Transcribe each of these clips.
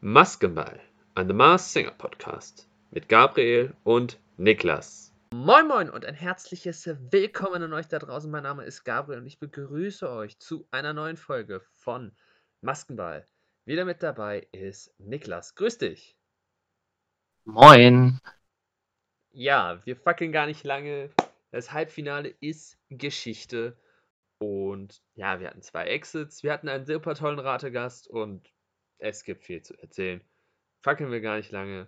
Maskenball, ein The Mars Singer Podcast mit Gabriel und Niklas. Moin Moin und ein herzliches Willkommen an euch da draußen. Mein Name ist Gabriel und ich begrüße euch zu einer neuen Folge von Maskenball. Wieder mit dabei ist Niklas. Grüß dich. Moin. Ja, wir fackeln gar nicht lange. Das Halbfinale ist Geschichte. Und ja, wir hatten zwei Exits, wir hatten einen super tollen Rategast und es gibt viel zu erzählen. Fackeln wir gar nicht lange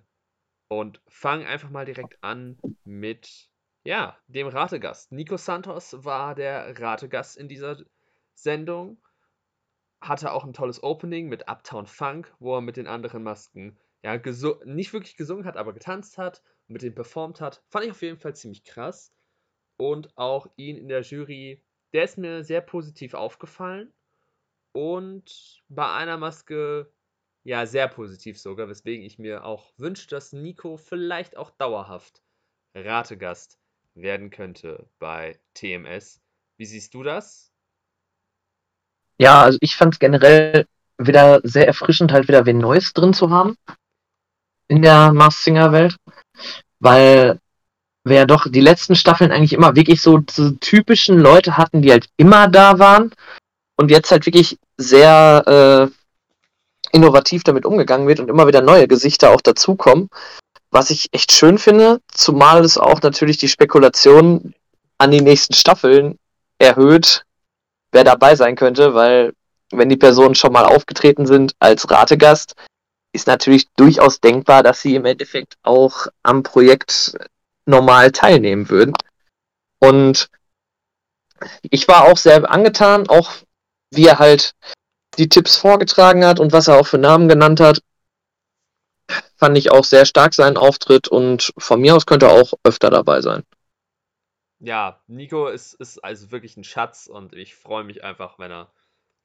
und fangen einfach mal direkt an mit ja, dem Rategast. Nico Santos war der Rategast in dieser Sendung. Hatte auch ein tolles Opening mit Uptown Funk, wo er mit den anderen Masken ja, nicht wirklich gesungen hat, aber getanzt hat und mit denen performt hat. Fand ich auf jeden Fall ziemlich krass. Und auch ihn in der Jury, der ist mir sehr positiv aufgefallen. Und bei einer Maske ja, sehr positiv sogar, weswegen ich mir auch wünsche, dass Nico vielleicht auch dauerhaft Rategast werden könnte bei TMS. Wie siehst du das? Ja, also ich fand es generell wieder sehr erfrischend, halt wieder wen Neues drin zu haben in der Mars Singer Welt, weil wir ja doch die letzten Staffeln eigentlich immer wirklich so, so typischen Leute hatten, die halt immer da waren und jetzt halt wirklich sehr äh, innovativ damit umgegangen wird und immer wieder neue Gesichter auch dazukommen. Was ich echt schön finde, zumal es auch natürlich die Spekulation an die nächsten Staffeln erhöht, wer dabei sein könnte, weil wenn die Personen schon mal aufgetreten sind als Rategast, ist natürlich durchaus denkbar, dass sie im Endeffekt auch am Projekt normal teilnehmen würden. Und ich war auch sehr angetan, auch wie er halt die Tipps vorgetragen hat und was er auch für Namen genannt hat, fand ich auch sehr stark seinen Auftritt und von mir aus könnte er auch öfter dabei sein. Ja, Nico ist, ist also wirklich ein Schatz und ich freue mich einfach, wenn er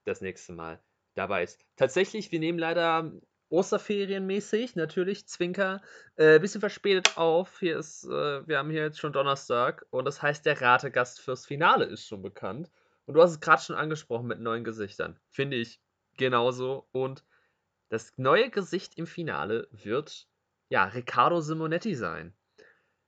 das nächste Mal dabei ist. Tatsächlich, wir nehmen leider Osterferienmäßig, natürlich, Zwinker, äh, bisschen verspätet auf. Hier ist, äh, wir haben hier jetzt schon Donnerstag und das heißt, der Rategast fürs Finale ist schon bekannt. Und du hast es gerade schon angesprochen mit neuen Gesichtern. Finde ich genauso. Und das neue Gesicht im Finale wird, ja, Riccardo Simonetti sein.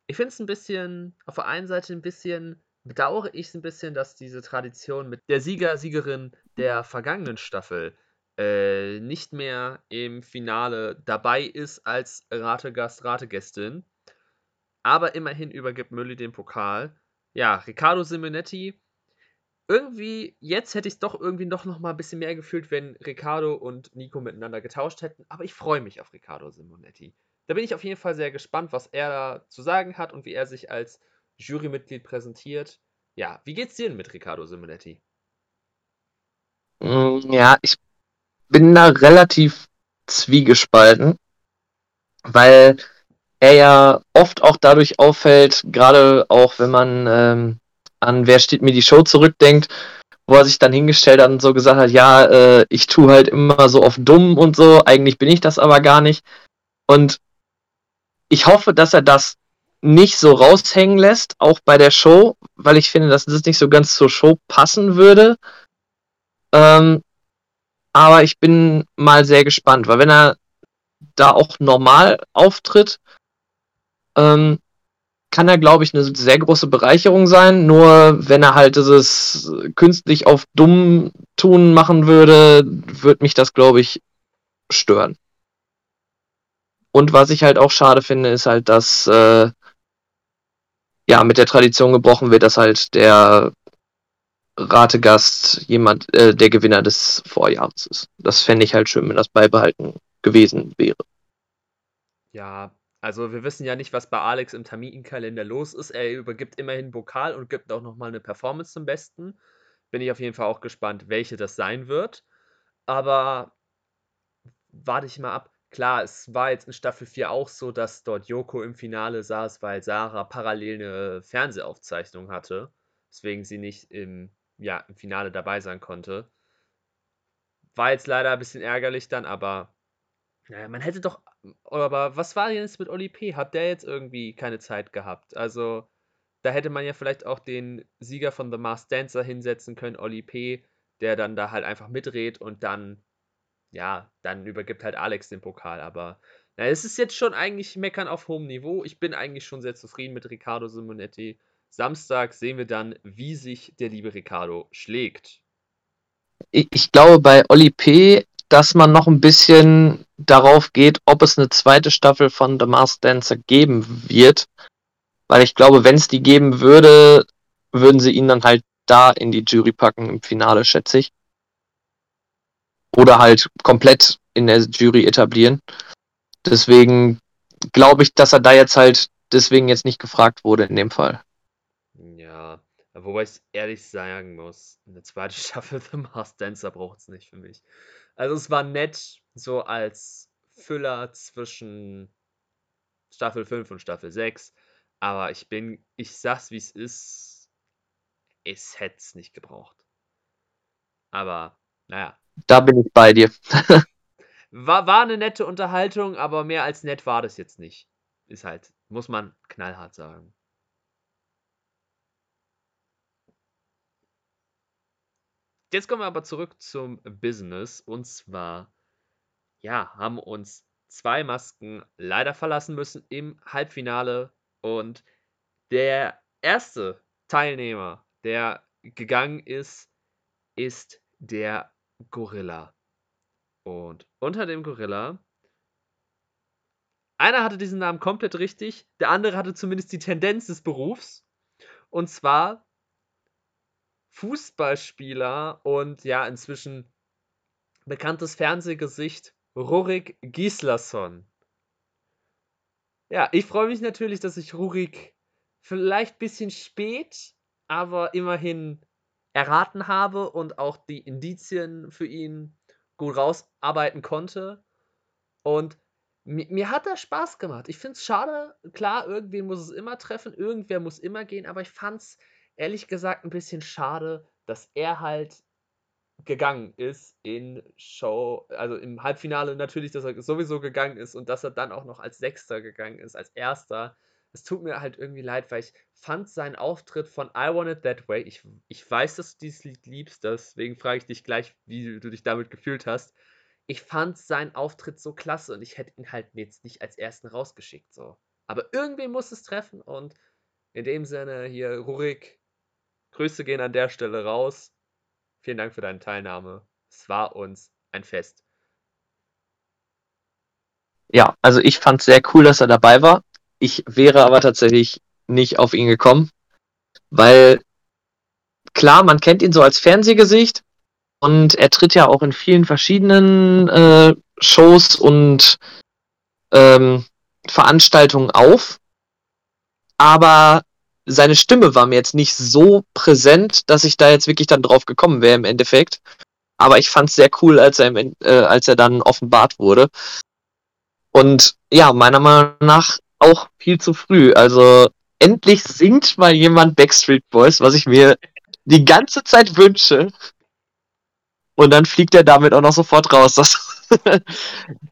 Ich finde es ein bisschen, auf der einen Seite ein bisschen, bedauere ich es ein bisschen, dass diese Tradition mit der Sieger, Siegerin der vergangenen Staffel äh, nicht mehr im Finale dabei ist als Rategast, Rategästin. Aber immerhin übergibt Mülli den Pokal. Ja, Riccardo Simonetti irgendwie, jetzt hätte ich es doch irgendwie noch, noch mal ein bisschen mehr gefühlt, wenn Riccardo und Nico miteinander getauscht hätten. Aber ich freue mich auf Riccardo Simonetti. Da bin ich auf jeden Fall sehr gespannt, was er da zu sagen hat und wie er sich als Jurymitglied präsentiert. Ja, wie geht's dir denn mit Riccardo Simonetti? Mm, ja, ich bin da relativ zwiegespalten, weil er ja oft auch dadurch auffällt, gerade auch wenn man ähm, an Wer steht mir die Show zurückdenkt, wo er sich dann hingestellt hat und so gesagt hat, ja, äh, ich tue halt immer so auf dumm und so, eigentlich bin ich das aber gar nicht. Und ich hoffe, dass er das nicht so raushängen lässt, auch bei der Show, weil ich finde, dass das nicht so ganz zur Show passen würde. Ähm, aber ich bin mal sehr gespannt, weil wenn er da auch normal auftritt, ähm, kann er, glaube ich, eine sehr große Bereicherung sein. Nur wenn er halt dieses künstlich auf dumm tun machen würde, würde mich das, glaube ich, stören. Und was ich halt auch schade finde, ist halt, dass äh, ja mit der Tradition gebrochen wird, dass halt der Rategast jemand, äh, der Gewinner des Vorjahres ist. Das fände ich halt schön, wenn das beibehalten gewesen wäre. Ja, also wir wissen ja nicht, was bei Alex im Terminkalender los ist. Er übergibt immerhin Pokal und gibt auch nochmal eine Performance zum Besten. Bin ich auf jeden Fall auch gespannt, welche das sein wird. Aber warte ich mal ab. Klar, es war jetzt in Staffel 4 auch so, dass dort Joko im Finale saß, weil Sarah parallel eine Fernsehaufzeichnung hatte. Deswegen sie nicht im, ja, im Finale dabei sein konnte. War jetzt leider ein bisschen ärgerlich dann, aber naja, man hätte doch aber was war denn jetzt mit Oli P? Hat der jetzt irgendwie keine Zeit gehabt? Also, da hätte man ja vielleicht auch den Sieger von The Masked Dancer hinsetzen können, Oli P., der dann da halt einfach mitredet und dann, ja, dann übergibt halt Alex den Pokal. Aber na, es ist jetzt schon eigentlich Meckern auf hohem Niveau. Ich bin eigentlich schon sehr zufrieden mit Riccardo Simonetti. Samstag sehen wir dann, wie sich der liebe Riccardo schlägt. Ich, glaube bei Oli P., dass man noch ein bisschen darauf geht, ob es eine zweite Staffel von The Masked Dancer geben wird. Weil ich glaube, wenn es die geben würde, würden sie ihn dann halt da in die Jury packen im Finale, schätze ich. Oder halt komplett in der Jury etablieren. Deswegen glaube ich, dass er da jetzt halt deswegen jetzt nicht gefragt wurde in dem Fall. Wobei ich ehrlich sagen muss, eine zweite Staffel The Masked Dancer braucht es nicht für mich. Also es war nett, so als Füller zwischen Staffel 5 und Staffel 6. Aber ich bin, ich sag's wie es ist, es hätte es nicht gebraucht. Aber, naja. Da bin ich bei dir. war, war eine nette Unterhaltung, aber mehr als nett war das jetzt nicht. Ist halt, muss man knallhart sagen. Jetzt kommen wir aber zurück zum Business. Und zwar, ja, haben uns zwei Masken leider verlassen müssen im Halbfinale. Und der erste Teilnehmer, der gegangen ist, ist der Gorilla. Und unter dem Gorilla, einer hatte diesen Namen komplett richtig, der andere hatte zumindest die Tendenz des Berufs. Und zwar Fußballspieler und ja, inzwischen bekanntes Fernsehgesicht Rurik Gislason. Ja, ich freue mich natürlich, dass ich Rurik vielleicht ein bisschen spät, aber immerhin erraten habe und auch die Indizien für ihn gut rausarbeiten konnte. Und mir, hat das Spaß gemacht. Ich finde es schade, klar, irgendwen muss es immer treffen, irgendwer muss immer gehen, aber ich fand es ehrlich gesagt ein bisschen schade, dass er halt gegangen ist in Show, also im Halbfinale natürlich, dass er sowieso gegangen ist und dass er dann auch noch als Sechster gegangen ist, als Erster. Es tut mir halt irgendwie leid, weil ich fand seinen Auftritt von I Want It That Way, ich, ich weiß, dass du dieses Lied liebst, deswegen frage ich dich gleich, wie du dich damit gefühlt hast. Ich fand seinen Auftritt so klasse und ich hätte ihn halt jetzt nicht als Ersten rausgeschickt, so. Aber irgendwie muss es treffen und in dem Sinne hier, Rurik, Grüße gehen an der Stelle raus. Vielen Dank für deine Teilnahme. Es war uns ein Fest. Ja, also ich fand es sehr cool, dass er dabei war. Ich wäre aber tatsächlich nicht auf ihn gekommen, weil klar, man kennt ihn so als Fernsehgesicht und er tritt ja auch in vielen verschiedenen äh, Shows und ähm, Veranstaltungen auf. Aber seine Stimme war mir jetzt nicht so präsent, dass ich da jetzt wirklich dann drauf gekommen wäre im Endeffekt. Aber ich fand es sehr cool, als er, im, äh, als er dann offenbart wurde. Und ja, meiner Meinung nach auch viel zu früh. Also endlich singt mal jemand Backstreet Boys, was ich mir die ganze Zeit wünsche. Und dann fliegt er damit auch noch sofort raus. Das,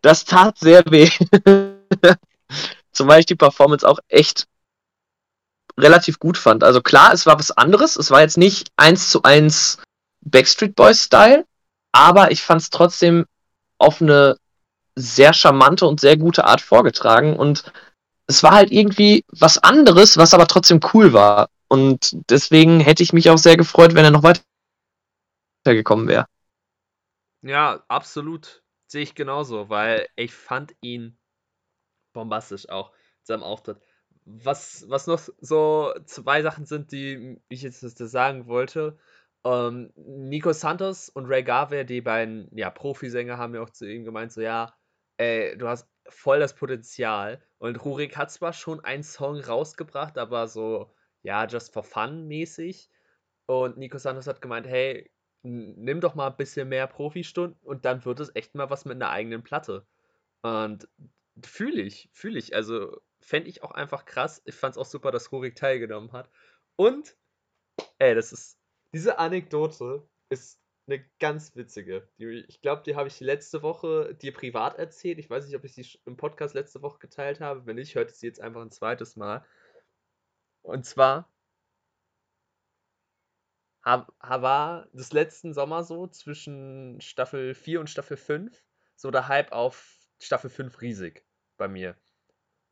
das tat sehr weh. Zumal ich die Performance auch echt relativ gut fand. Also klar, es war was anderes. Es war jetzt nicht eins zu eins Backstreet Boys Style, aber ich fand es trotzdem auf eine sehr charmante und sehr gute Art vorgetragen und es war halt irgendwie was anderes, was aber trotzdem cool war. Und deswegen hätte ich mich auch sehr gefreut, wenn er noch weitergekommen wäre. Ja, absolut. Sehe ich genauso, weil ich fand ihn bombastisch auch, seinem Auftritt was, was noch so zwei Sachen sind, die ich jetzt sagen wollte. Ähm, Nico Santos und Ray Garvey, die beiden ja, Profisänger, haben ja auch zu ihm gemeint, so ja, ey, du hast voll das Potenzial. Und Rurik hat zwar schon einen Song rausgebracht, aber so, ja, just for fun mäßig. Und Nico Santos hat gemeint, hey, nimm doch mal ein bisschen mehr Profistunden und dann wird es echt mal was mit einer eigenen Platte. Und fühle ich, fühle ich. Also fände ich auch einfach krass. Ich fand es auch super, dass Rurik teilgenommen hat. Und, ey, das ist, diese Anekdote ist eine ganz witzige. Die, ich glaube, die habe ich letzte Woche dir privat erzählt. Ich weiß nicht, ob ich sie im Podcast letzte Woche geteilt habe. Wenn nicht, hört sie jetzt einfach ein zweites Mal. Und zwar war des letzten Sommer so zwischen Staffel 4 und Staffel 5 so der Hype auf Staffel 5 riesig bei mir.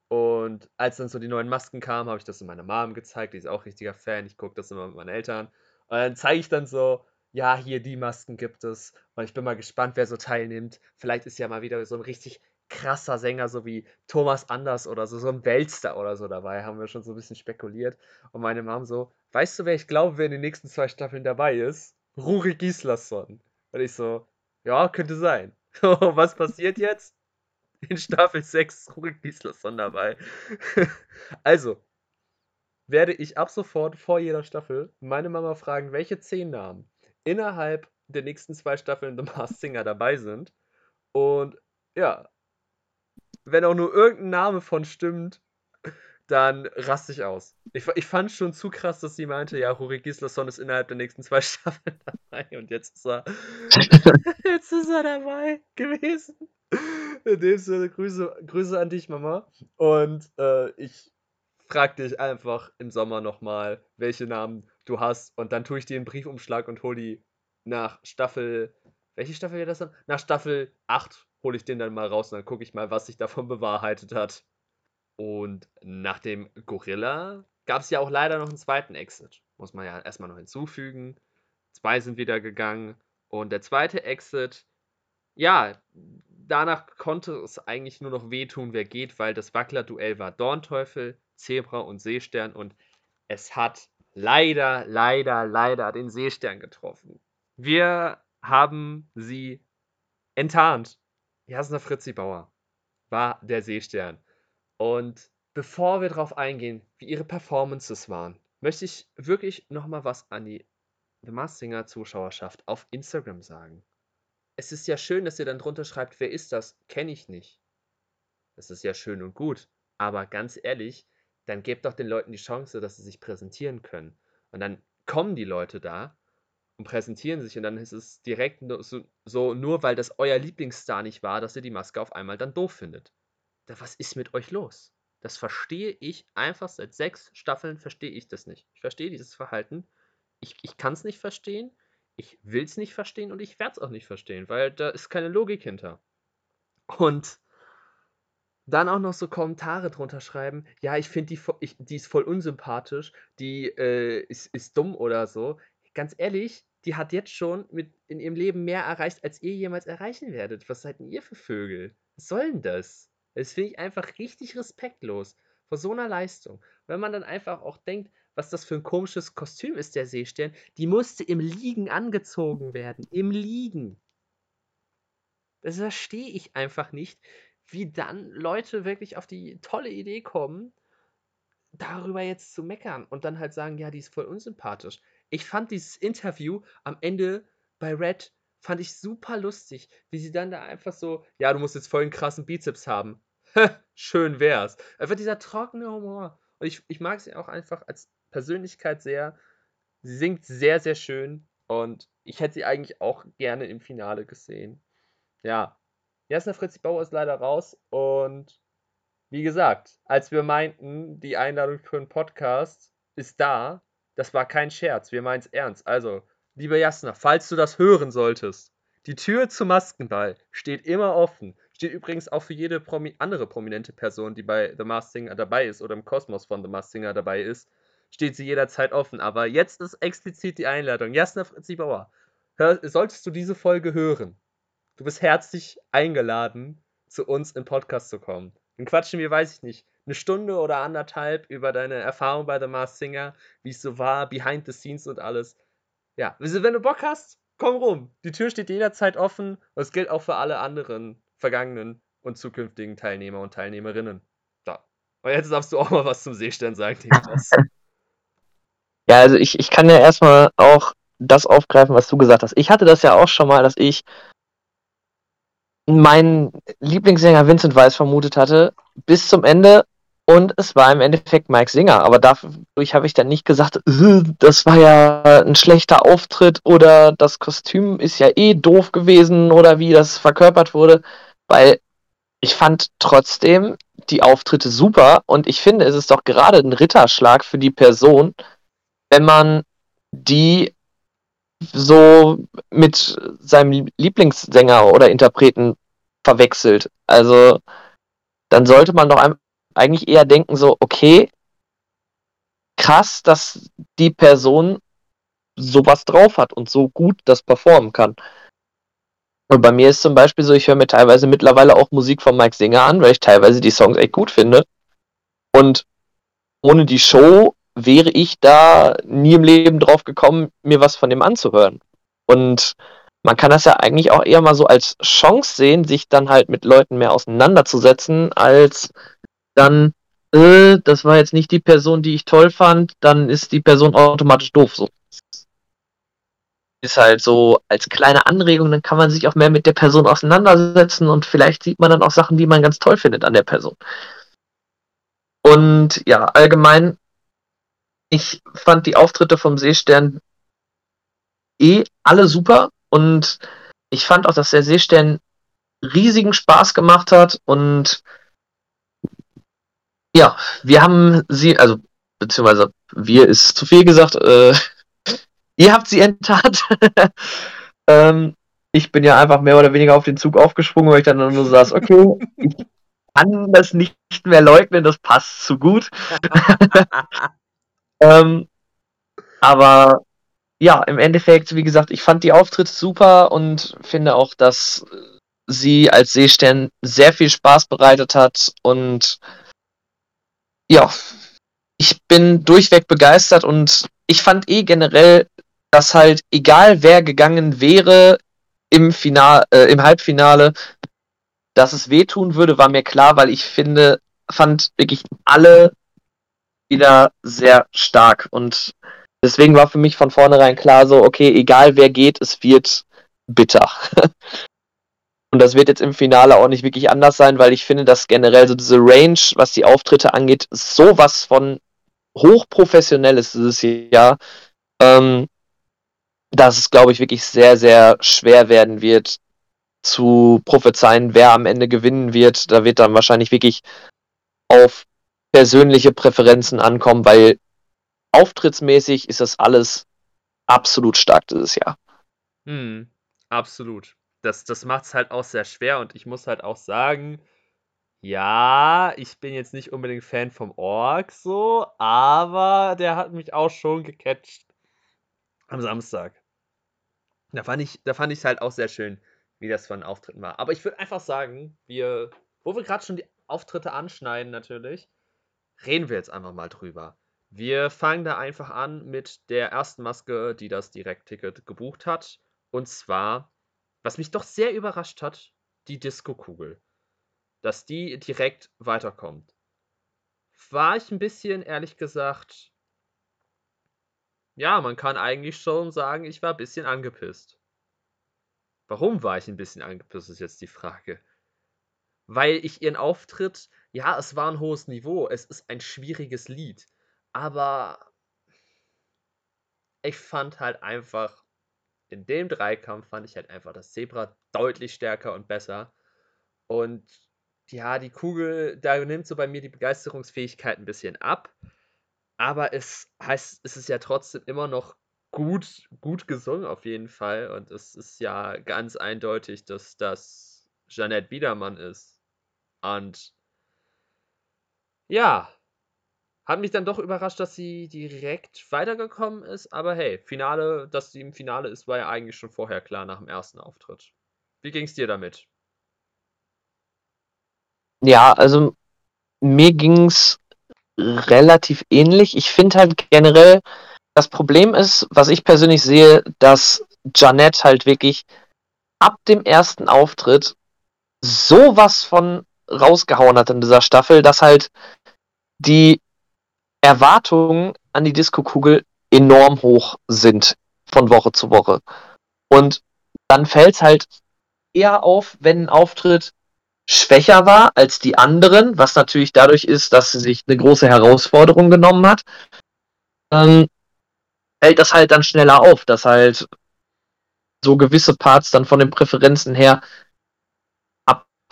Und als dann so die neuen Masken kamen, habe ich das in meiner Mom gezeigt, die ist auch richtiger Fan. Ich gucke das immer mit meinen Eltern. Und dann zeige ich dann so, ja, hier die Masken gibt es. Und ich bin mal gespannt, wer so teilnimmt. Vielleicht ist ja mal wieder so ein richtig krasser Sänger, so wie Thomas Anders oder so, so ein Weltstar oder so dabei, haben wir schon so ein bisschen spekuliert. Und meine Mom so, weißt du, wer ich glaube, wer in den nächsten zwei Staffeln dabei ist? Ruri Gislason. Und ich so, ja, könnte sein. Was passiert jetzt? In Staffel 6 ist Ruri Gislason dabei. also, werde ich ab sofort vor jeder Staffel meine Mama fragen, welche zehn Namen innerhalb der nächsten zwei Staffeln The Masked Singer dabei sind. Und ja, wenn auch nur irgendein Name von stimmt, dann raste ich aus. Ich, ich fand schon zu krass, dass sie meinte, ja, Rory Gislason ist innerhalb der nächsten zwei Staffeln dabei und jetzt ist er, jetzt ist er dabei gewesen. In dem Sinne, Grüße, Grüße an dich, Mama. Und äh, ich frag dich einfach im Sommer nochmal, welche Namen du hast. Und dann tue ich dir einen Briefumschlag und hole die nach Staffel. Welche Staffel wäre das dann? Nach Staffel 8 hole ich den dann mal raus und dann gucke ich mal, was sich davon bewahrheitet hat. Und nach dem Gorilla gab es ja auch leider noch einen zweiten Exit. Muss man ja erstmal noch hinzufügen. Zwei sind wieder gegangen. Und der zweite Exit, ja, danach konnte es eigentlich nur noch wehtun, wer geht, weil das Wackler-Duell war Dornteufel, Zebra und Seestern und es hat leider, leider, leider den Seestern getroffen. Wir haben sie enttarnt. Jasna Fritzi Bauer war der Seestern. Und bevor wir darauf eingehen, wie ihre Performances waren, möchte ich wirklich nochmal was an die The Mars Singer Zuschauerschaft auf Instagram sagen. Es ist ja schön, dass ihr dann drunter schreibt, wer ist das? Kenne ich nicht. Das ist ja schön und gut. Aber ganz ehrlich, dann gebt doch den Leuten die Chance, dass sie sich präsentieren können. Und dann kommen die Leute da und präsentieren sich und dann ist es direkt so, so, nur weil das euer Lieblingsstar nicht war, dass ihr die Maske auf einmal dann doof findet. Da, was ist mit euch los? Das verstehe ich einfach seit sechs Staffeln verstehe ich das nicht. Ich verstehe dieses Verhalten. Ich, ich kann es nicht verstehen, ich will es nicht verstehen und ich werde es auch nicht verstehen, weil da ist keine Logik hinter. Und dann auch noch so Kommentare drunter schreiben, ja, ich finde die, die ist voll unsympathisch, die äh, ist, ist dumm oder so. Ganz ehrlich, die hat jetzt schon mit in ihrem Leben mehr erreicht, als ihr jemals erreichen werdet. Was seid denn ihr für Vögel? Was soll denn das? Das finde ich einfach richtig respektlos vor so einer Leistung. Wenn man dann einfach auch denkt, was das für ein komisches Kostüm ist, der Seestern, die musste im Liegen angezogen werden. Im Liegen. Das verstehe ich einfach nicht, wie dann Leute wirklich auf die tolle Idee kommen, darüber jetzt zu meckern und dann halt sagen, ja, die ist voll unsympathisch. Ich fand dieses Interview am Ende bei Red fand ich super lustig, wie sie dann da einfach so, ja, du musst jetzt voll einen krassen Bizeps haben. Schön wär's. Einfach dieser trockene Humor. Und ich, ich mag sie auch einfach als Persönlichkeit sehr. Sie singt sehr, sehr schön. Und ich hätte sie eigentlich auch gerne im Finale gesehen. Ja. Jasna Fritzi Bauer ist leider raus. Und wie gesagt, als wir meinten, die Einladung für einen Podcast ist da, das war kein Scherz, wir meinen es ernst. Also, liebe Jasna, falls du das hören solltest, die Tür zum Maskenball steht immer offen. Steht übrigens auch für jede Promi andere prominente Person, die bei The Masked Singer dabei ist oder im Kosmos von The Masked Singer dabei ist, steht sie jederzeit offen. Aber jetzt ist explizit die Einladung. Jasna Fritzi Bauer, hör, solltest du diese Folge hören, du bist herzlich eingeladen, zu uns im Podcast zu kommen. Dann quatschen wir, weiß ich nicht, eine Stunde oder anderthalb über deine Erfahrung bei The Mars Singer, wie es so war, behind the scenes und alles. Ja, wenn du Bock hast, komm rum. Die Tür steht jederzeit offen und es gilt auch für alle anderen vergangenen und zukünftigen Teilnehmer und Teilnehmerinnen. Da. Und jetzt darfst du auch mal was zum Seestern sagen, Niklas. Ja, also ich, ich kann ja erstmal auch das aufgreifen, was du gesagt hast. Ich hatte das ja auch schon mal, dass ich meinen Lieblingssänger Vincent Weiss vermutet hatte, bis zum Ende und es war im Endeffekt Mike Singer. Aber dadurch habe ich dann nicht gesagt, äh, das war ja ein schlechter Auftritt oder das Kostüm ist ja eh doof gewesen oder wie das verkörpert wurde, weil ich fand trotzdem die Auftritte super und ich finde, es ist doch gerade ein Ritterschlag für die Person, wenn man die so mit seinem Lieblingssänger oder Interpreten verwechselt. Also dann sollte man doch eigentlich eher denken, so, okay, krass, dass die Person sowas drauf hat und so gut das performen kann. Und bei mir ist zum Beispiel so, ich höre mir teilweise mittlerweile auch Musik von Mike Singer an, weil ich teilweise die Songs echt gut finde. Und ohne die Show wäre ich da nie im Leben drauf gekommen, mir was von dem anzuhören. Und man kann das ja eigentlich auch eher mal so als Chance sehen, sich dann halt mit Leuten mehr auseinanderzusetzen, als dann, äh, das war jetzt nicht die Person, die ich toll fand, dann ist die Person automatisch doof. So. Ist halt so als kleine Anregung, dann kann man sich auch mehr mit der Person auseinandersetzen und vielleicht sieht man dann auch Sachen, die man ganz toll findet an der Person. Und ja, allgemein, ich fand die Auftritte vom Seestern eh alle super und ich fand auch, dass der Seestern riesigen Spaß gemacht hat und ja, wir haben sie, also beziehungsweise wir ist zu viel gesagt, äh, ihr habt sie enttarnt. ähm, ich bin ja einfach mehr oder weniger auf den Zug aufgesprungen, weil ich dann nur saß, okay, ich kann das nicht mehr leugnen, das passt zu gut. ähm, aber ja, im Endeffekt, wie gesagt, ich fand die Auftritte super und finde auch, dass sie als Seestern sehr viel Spaß bereitet hat und ja, ich bin durchweg begeistert und ich fand eh generell, dass halt egal wer gegangen wäre im Final, äh, im Halbfinale, dass es wehtun würde, war mir klar, weil ich finde, fand wirklich alle wieder sehr stark und deswegen war für mich von vornherein klar so, okay, egal wer geht, es wird bitter. Und das wird jetzt im Finale auch nicht wirklich anders sein, weil ich finde, dass generell so diese Range, was die Auftritte angeht, sowas von hochprofessionell ist dieses Jahr, ähm, dass es, glaube ich, wirklich sehr, sehr schwer werden wird zu prophezeien, wer am Ende gewinnen wird. Da wird dann wahrscheinlich wirklich auf persönliche Präferenzen ankommen, weil auftrittsmäßig ist das alles absolut stark dieses Jahr. Hm, absolut. Das, das macht es halt auch sehr schwer und ich muss halt auch sagen, ja, ich bin jetzt nicht unbedingt Fan vom Org so, aber der hat mich auch schon gecatcht am Samstag. Da fand ich, da fand ich es halt auch sehr schön, wie das von Auftritten war. Aber ich würde einfach sagen, wir, wo wir gerade schon die Auftritte anschneiden natürlich, reden wir jetzt einfach mal drüber. Wir fangen da einfach an mit der ersten Maske, die das Direktticket gebucht hat. Und zwar, was mich doch sehr überrascht hat, die Disco-Kugel. Dass die direkt weiterkommt. War ich ein bisschen, ehrlich gesagt, ja, man kann eigentlich schon sagen, ich war ein bisschen angepisst. Warum war ich ein bisschen angepisst, ist jetzt die Frage. Weil ich ihren Auftritt, ja, es war ein hohes Niveau, es ist ein schwieriges Lied, aber ich fand halt einfach, in dem Dreikampf fand ich halt einfach das Zebra deutlich stärker und besser. Und ja, die Kugel, da nimmt so bei mir die Begeisterungsfähigkeit ein bisschen ab. Aber es heißt, es ist ja trotzdem immer noch gut, gut gesungen auf jeden Fall. Und es ist ja ganz eindeutig, dass das Jeanette Biedermann ist. Und ja, hat mich dann doch überrascht, dass sie direkt weitergekommen ist. Aber hey, Finale, dass sie im Finale ist, war ja eigentlich schon vorher klar nach dem ersten Auftritt. Wie ging es dir damit? Ja, also mir ging es relativ ähnlich. Ich finde halt generell, das Problem ist, was ich persönlich sehe, dass Janet halt wirklich ab dem ersten Auftritt sowas von rausgehauen hat in dieser Staffel, dass halt die Erwartungen an die Disco-Kugel enorm hoch sind von Woche zu Woche. Und dann fällt es halt eher auf, wenn ein Auftritt schwächer war als die anderen, was natürlich dadurch ist, dass sie sich eine große Herausforderung genommen hat. Ähm, fällt das halt dann schneller auf, dass halt so gewisse Parts dann von den Präferenzen her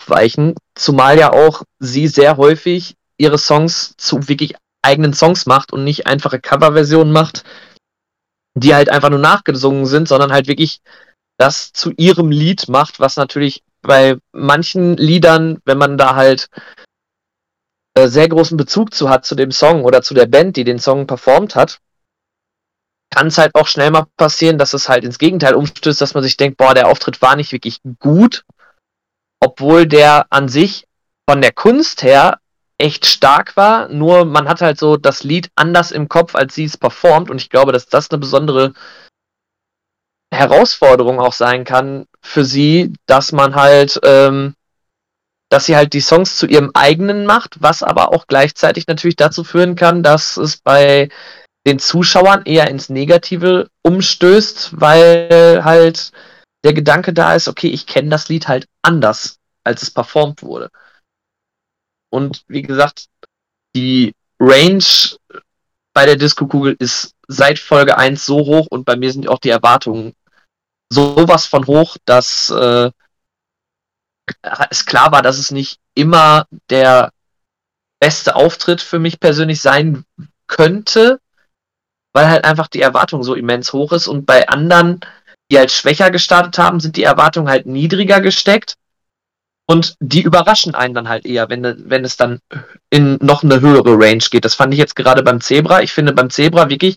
abweichen. Zumal ja auch sie sehr häufig ihre Songs zu wirklich eigenen Songs macht und nicht einfache Coverversionen macht. die halt einfach nur nachgesungen sind, sondern halt wirklich das zu ihrem Lied macht, was natürlich bei manchen Liedern, wenn man da halt äh, sehr großen Bezug zu hat, zu dem Song oder zu der Band, die den Song performt hat, kann es halt auch schnell mal passieren, dass es halt ins Gegenteil umstößt, dass man sich denkt, boah, der Auftritt war nicht wirklich gut, obwohl der an sich von der Kunst her echt stark war, nur man hat halt so das Lied anders im Kopf, als sie es performt. Und ich glaube, dass das eine besondere Herausforderung auch sein kann für sie, dass man halt, ähm, dass sie halt die Songs zu ihrem eigenen macht, was aber auch gleichzeitig natürlich dazu führen kann, dass es bei den Zuschauern eher ins Negative umstößt, weil halt der Gedanke da ist, okay, ich kenne das Lied halt anders, als es performt wurde. Und wie gesagt, die Range bei der Disco-Kugel ist seit Folge 1 so hoch und bei mir sind auch die Erwartungen sowas von hoch, dass äh, es klar war, dass es nicht immer der beste Auftritt für mich persönlich sein könnte, weil halt einfach die Erwartung so immens hoch ist und bei anderen, die halt schwächer gestartet haben, sind die Erwartungen halt niedriger gesteckt und die überraschen einen dann halt eher, wenn, wenn es dann in noch eine höhere Range geht. Das fand ich jetzt gerade beim Zebra. Ich finde beim Zebra wirklich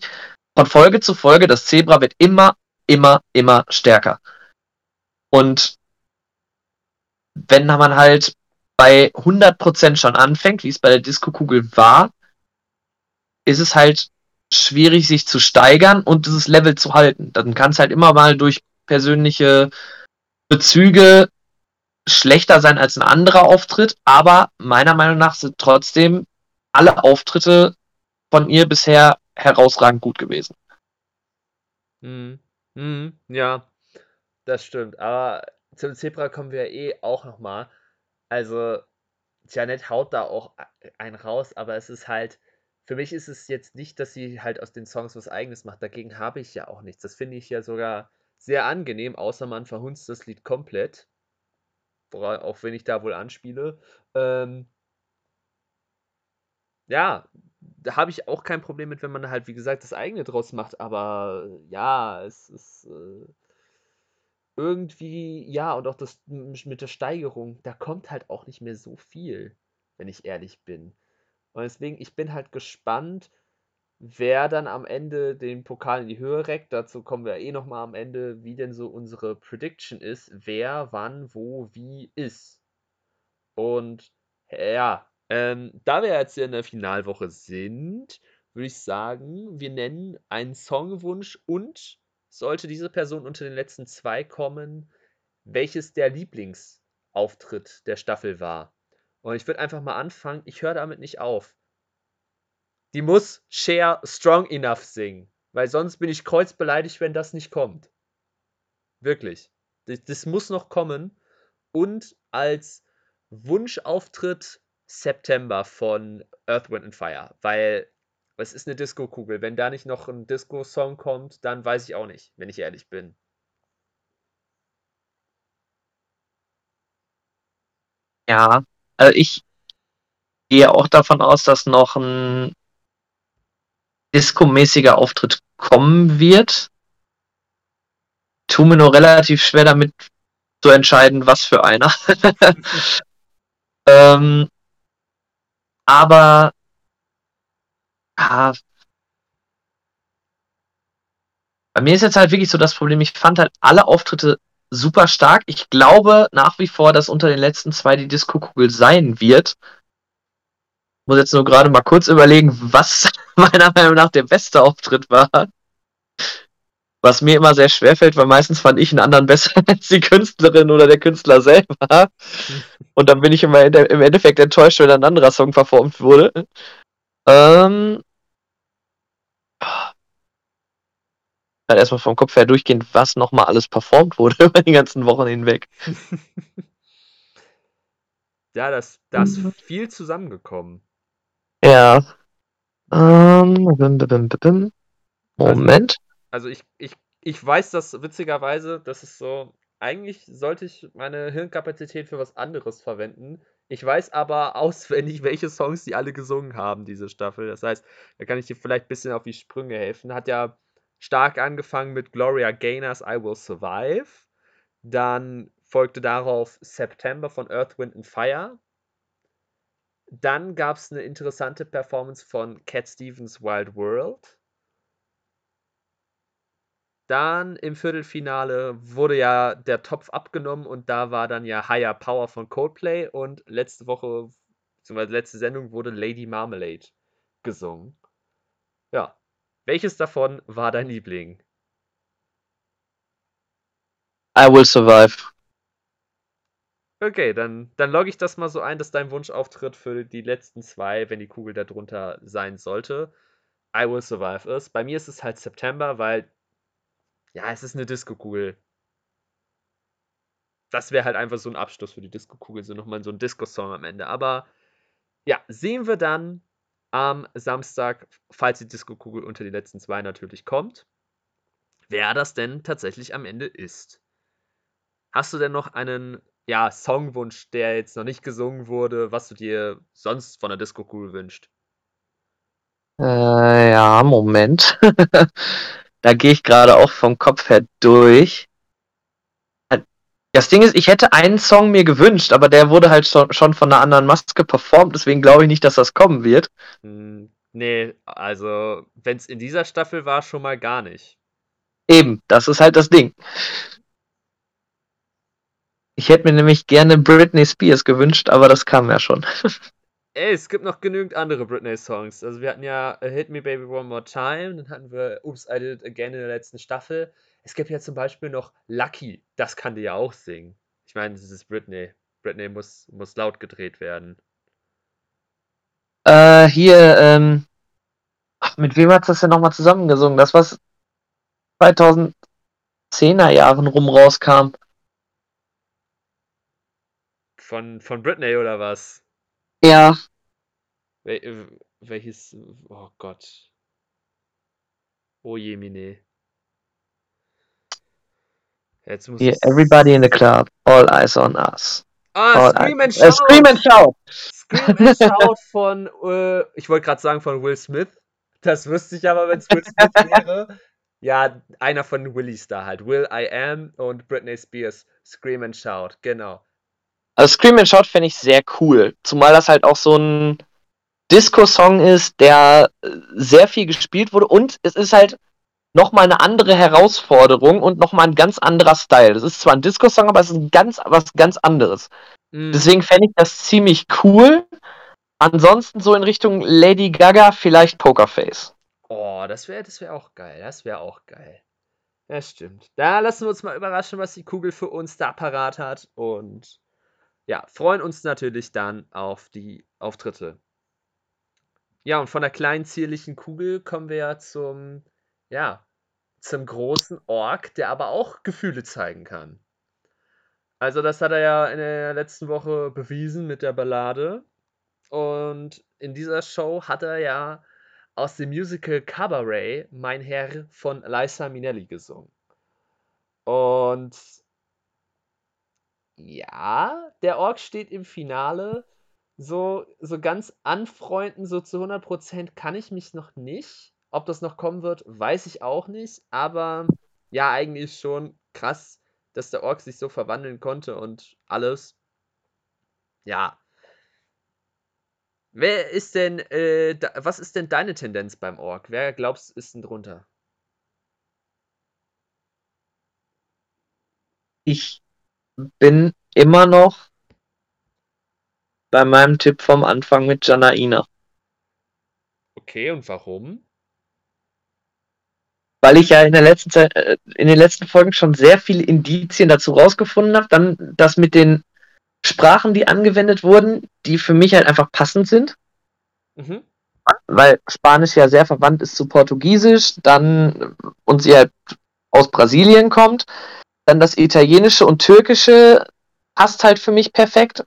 von Folge zu Folge, das Zebra wird immer, immer, immer stärker. Und wenn man halt bei 100% schon anfängt, wie es bei der Disco-Kugel war, ist es halt schwierig, sich zu steigern und dieses Level zu halten. Dann kann es halt immer mal durch persönliche Bezüge schlechter sein als ein anderer Auftritt, aber meiner Meinung nach sind trotzdem alle Auftritte von ihr bisher herausragend gut gewesen. Mhm. Mhm. Ja, das stimmt. Aber zum Zebra kommen wir eh auch nochmal. Also, Janet haut da auch einen raus, aber es ist halt, für mich ist es jetzt nicht, dass sie halt aus den Songs was Eigenes macht. Dagegen habe ich ja auch nichts. Das finde ich ja sogar sehr angenehm, außer man verhunzt das Lied komplett auch wenn ich da wohl anspiele. Ähm, ja, da habe ich auch kein Problem mit, wenn man halt, wie gesagt, das eigene draus macht, aber ja, es ist äh, irgendwie, ja, und auch das mit der Steigerung, da kommt halt auch nicht mehr so viel, wenn ich ehrlich bin. Und deswegen, ich bin halt gespannt, wer dann am Ende den Pokal in die Höhe reckt. Dazu kommen wir eh nochmal am Ende, wie denn so unsere Prediction ist, wer, wann, wo, wie ist. Und ja, ähm, da wir jetzt in der Finalwoche sind, würde ich sagen, wir nennen einen Songwunsch und sollte diese Person unter den letzten zwei kommen, welches der Lieblingsauftritt der Staffel war. Und ich würde einfach mal anfangen, ich höre damit nicht auf die muss Cher Strong Enough singen. Weil sonst bin ich kreuzbeleidigt, wenn das nicht kommt. Wirklich. Das, das muss noch kommen. Und als Wunschauftritt September von Earth, Wind and Fire. Weil es ist eine Disco-Kugel. Wenn da nicht noch ein Disco-Song kommt, dann weiß ich auch nicht, wenn ich ehrlich bin. Ja, also ich gehe auch davon aus, dass noch ein Disco-mäßiger Auftritt kommen wird. Tu mir nur relativ schwer damit zu entscheiden, was für einer. ähm, aber ja, bei mir ist jetzt halt wirklich so das Problem, ich fand halt alle Auftritte super stark. Ich glaube nach wie vor, dass unter den letzten zwei die Disco-Kugel sein wird muss jetzt nur gerade mal kurz überlegen, was meiner Meinung nach der beste Auftritt war. Was mir immer sehr schwer fällt, weil meistens fand ich einen anderen besser als die Künstlerin oder der Künstler selber. Und dann bin ich immer im Endeffekt enttäuscht, wenn ein anderer Song performt wurde. Ähm. Halt erstmal vom Kopf her durchgehen, was nochmal alles performt wurde über die ganzen Wochen hinweg. ja, das, da ist mhm. viel zusammengekommen. Ja. Ähm, bim, bim, bim, Moment. Also, also ich, ich, ich weiß das witzigerweise, das ist so, eigentlich sollte ich meine Hirnkapazität für was anderes verwenden. Ich weiß aber auswendig, welche Songs die alle gesungen haben, diese Staffel. Das heißt, da kann ich dir vielleicht ein bisschen auf die Sprünge helfen. Hat ja stark angefangen mit Gloria Gaynors I Will Survive. Dann folgte darauf September von Earth, Wind and Fire. Dann gab es eine interessante Performance von Cat Stevens Wild World. Dann im Viertelfinale wurde ja der Topf abgenommen und da war dann ja Higher Power von Coldplay und letzte Woche, beziehungsweise letzte Sendung wurde Lady Marmalade gesungen. Ja. Welches davon war dein Liebling? I will survive. Okay, dann, dann logge ich das mal so ein, dass dein Wunschauftritt für die letzten zwei, wenn die Kugel darunter sein sollte, I will survive ist. Bei mir ist es halt September, weil ja, es ist eine Disco-Kugel. Das wäre halt einfach so ein Abschluss für die Disco-Kugel, so nochmal so ein Disco-Song am Ende. Aber ja, sehen wir dann am Samstag, falls die Disco-Kugel unter die letzten zwei natürlich kommt, wer das denn tatsächlich am Ende ist. Hast du denn noch einen ja, Songwunsch, der jetzt noch nicht gesungen wurde, was du dir sonst von der Disco-Kugel wünscht? Äh, ja, Moment. Da gehe ich gerade auch vom Kopf her durch. Das Ding ist, ich hätte einen Song mir gewünscht, aber der wurde halt schon von einer anderen Maske performt, deswegen glaube ich nicht, dass das kommen wird. Hm, nee, also wenn es in dieser Staffel war, schon mal gar nicht. Eben, das ist halt das Ding. Ich hätte mir nämlich gerne Britney Spears gewünscht, aber das kam ja schon. Ey, es gibt noch genügend andere Britney-Songs. Also wir hatten ja äh, Hit Me Baby One More Time, dann hatten wir Oops, I Did It Again in der letzten Staffel. Es gibt ja zum Beispiel noch Lucky, das kann die ja auch singen. Ich meine, das ist Britney. Britney muss, muss laut gedreht werden. Äh, hier, ähm, ach, mit wem hat das denn nochmal zusammengesungen? Das, was 2010er Jahren rum rauskam. Von, von Britney oder was? Ja. Wel welches. Oh Gott. Oh je, Mine. Jetzt muss yeah, everybody in the club, all eyes on us. Ah, all Scream and Shout. Uh, Scream and Shout. Scream and Shout von, äh, ich wollte gerade sagen von Will Smith. Das wüsste ich aber, wenn es Will Smith wäre. Ja, einer von Willys da halt. Will I Am und Britney Spears. Scream and Shout, genau. Also Scream and Shout fände ich sehr cool. Zumal das halt auch so ein Disco-Song ist, der äh, sehr viel gespielt wurde und es ist halt nochmal eine andere Herausforderung und nochmal ein ganz anderer Style. Das ist zwar ein Disco-Song, aber es ist ein ganz, was ganz anderes. Mhm. Deswegen fände ich das ziemlich cool. Ansonsten so in Richtung Lady Gaga, vielleicht Pokerface. Oh, das wäre das wär auch geil. Das wäre auch geil. Ja, stimmt. Da lassen wir uns mal überraschen, was die Kugel für uns da parat hat. Und ja, freuen uns natürlich dann auf die Auftritte. Ja, und von der kleinen zierlichen Kugel kommen wir ja zum, ja, zum großen Ork, der aber auch Gefühle zeigen kann. Also, das hat er ja in der letzten Woche bewiesen mit der Ballade. Und in dieser Show hat er ja aus dem Musical Cabaret Mein Herr von Liza Minnelli gesungen. Und ja, der Ork steht im Finale. So, so ganz anfreunden, so zu 100% kann ich mich noch nicht. Ob das noch kommen wird, weiß ich auch nicht. Aber ja, eigentlich schon krass, dass der Ork sich so verwandeln konnte und alles. Ja. Wer ist denn, äh, da, was ist denn deine Tendenz beim Ork? Wer glaubst ist denn drunter? Ich bin immer noch bei meinem Tipp vom Anfang mit Janaina. Okay, und warum? Weil ich ja in der letzten Zeit, äh, in den letzten Folgen schon sehr viele Indizien dazu rausgefunden habe, dann das mit den Sprachen, die angewendet wurden, die für mich halt einfach passend sind. Mhm. Weil Spanisch ja sehr verwandt ist zu Portugiesisch, dann und sie halt aus Brasilien kommt. Dann das Italienische und Türkische passt halt für mich perfekt.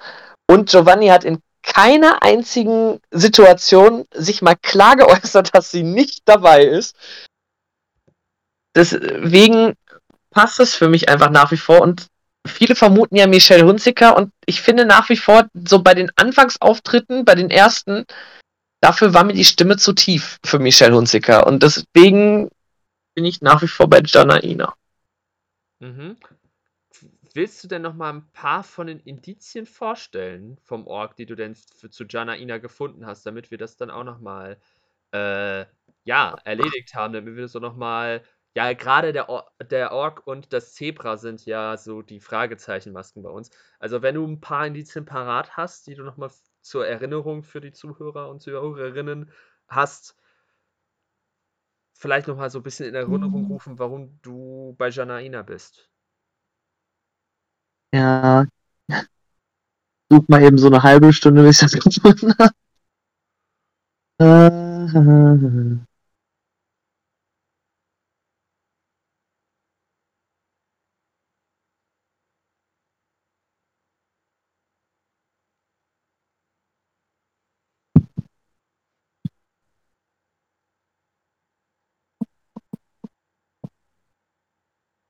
Und Giovanni hat in keiner einzigen Situation sich mal klar geäußert, dass sie nicht dabei ist. Deswegen passt es für mich einfach nach wie vor. Und viele vermuten ja Michelle Hunziker. Und ich finde nach wie vor, so bei den Anfangsauftritten, bei den ersten, dafür war mir die Stimme zu tief für Michelle Hunziker. Und deswegen bin ich nach wie vor bei Janaina. Mhm. Willst du denn noch mal ein paar von den Indizien vorstellen vom Ork, die du denn für, zu Janaina gefunden hast, damit wir das dann auch noch mal äh, ja, erledigt haben, damit wir so noch mal ja, gerade der, Or der Ork und das Zebra sind ja so die Fragezeichenmasken bei uns. Also wenn du ein paar Indizien parat hast, die du noch mal zur Erinnerung für die Zuhörer und Zuhörerinnen hast, vielleicht noch mal so ein bisschen in Erinnerung Mhm. rufen, warum du bei Janaina bist. Ja. Such mal eben so eine halbe Stunde, bis ich das gefunden habe.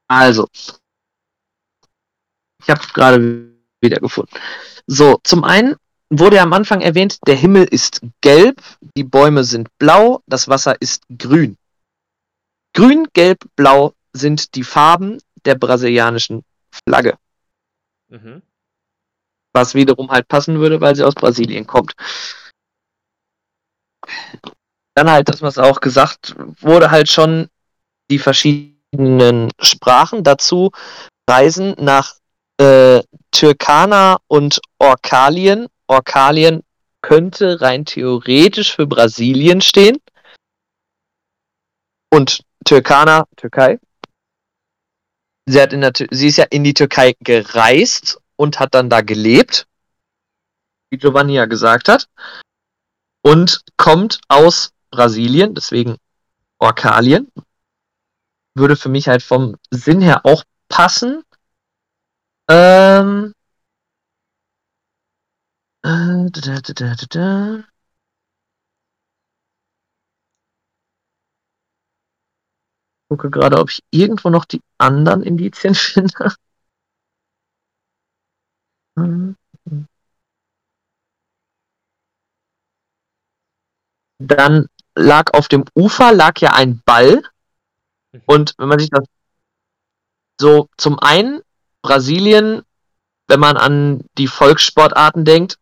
Also, ich habe es gerade wieder gefunden. So, zum einen wurde am Anfang erwähnt, der Himmel ist gelb, die Bäume sind blau, das Wasser ist grün. Grün, gelb, blau sind die Farben der brasilianischen Flagge, Mhm. was wiederum halt passen würde, weil sie aus Brasilien kommt. Dann halt, das, was auch gesagt wurde, halt schon die verschiedenen Sprachen dazu reisen nach äh, Türkana und Orkalien. Orkalien könnte rein theoretisch für Brasilien stehen. Und Türkana, Türkei. Sie, hat in der, sie ist ja in die Türkei gereist und hat dann da gelebt, wie Giovanni ja gesagt hat. Und kommt aus Brasilien, deswegen Orkalien. Würde für mich halt vom Sinn her auch passen. Ähm. Äh, da, da, da. Gucke gerade, ob ich irgendwo noch die anderen Indizien finde. Dann lag auf dem Ufer lag ja ein Ball. Mhm. Und wenn man sich das so zum einen Brasilien, wenn man an die Volkssportarten denkt,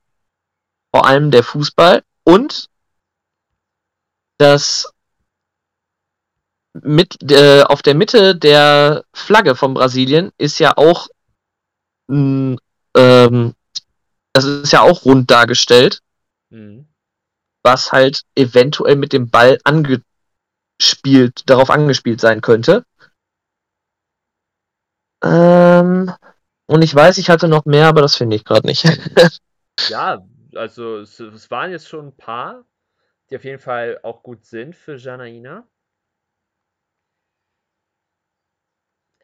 vor allem der Fußball und das mit äh, auf der Mitte der Flagge von Brasilien ist ja auch mh, ähm, das ist ja auch rund dargestellt, Mhm. was halt eventuell mit dem Ball angespielt, darauf angespielt sein könnte. Ähm, und ich weiß, ich hatte noch mehr, aber das finde ich gerade nicht. Ja, also es, es waren jetzt schon ein paar, die auf jeden Fall auch gut sind für Janaina.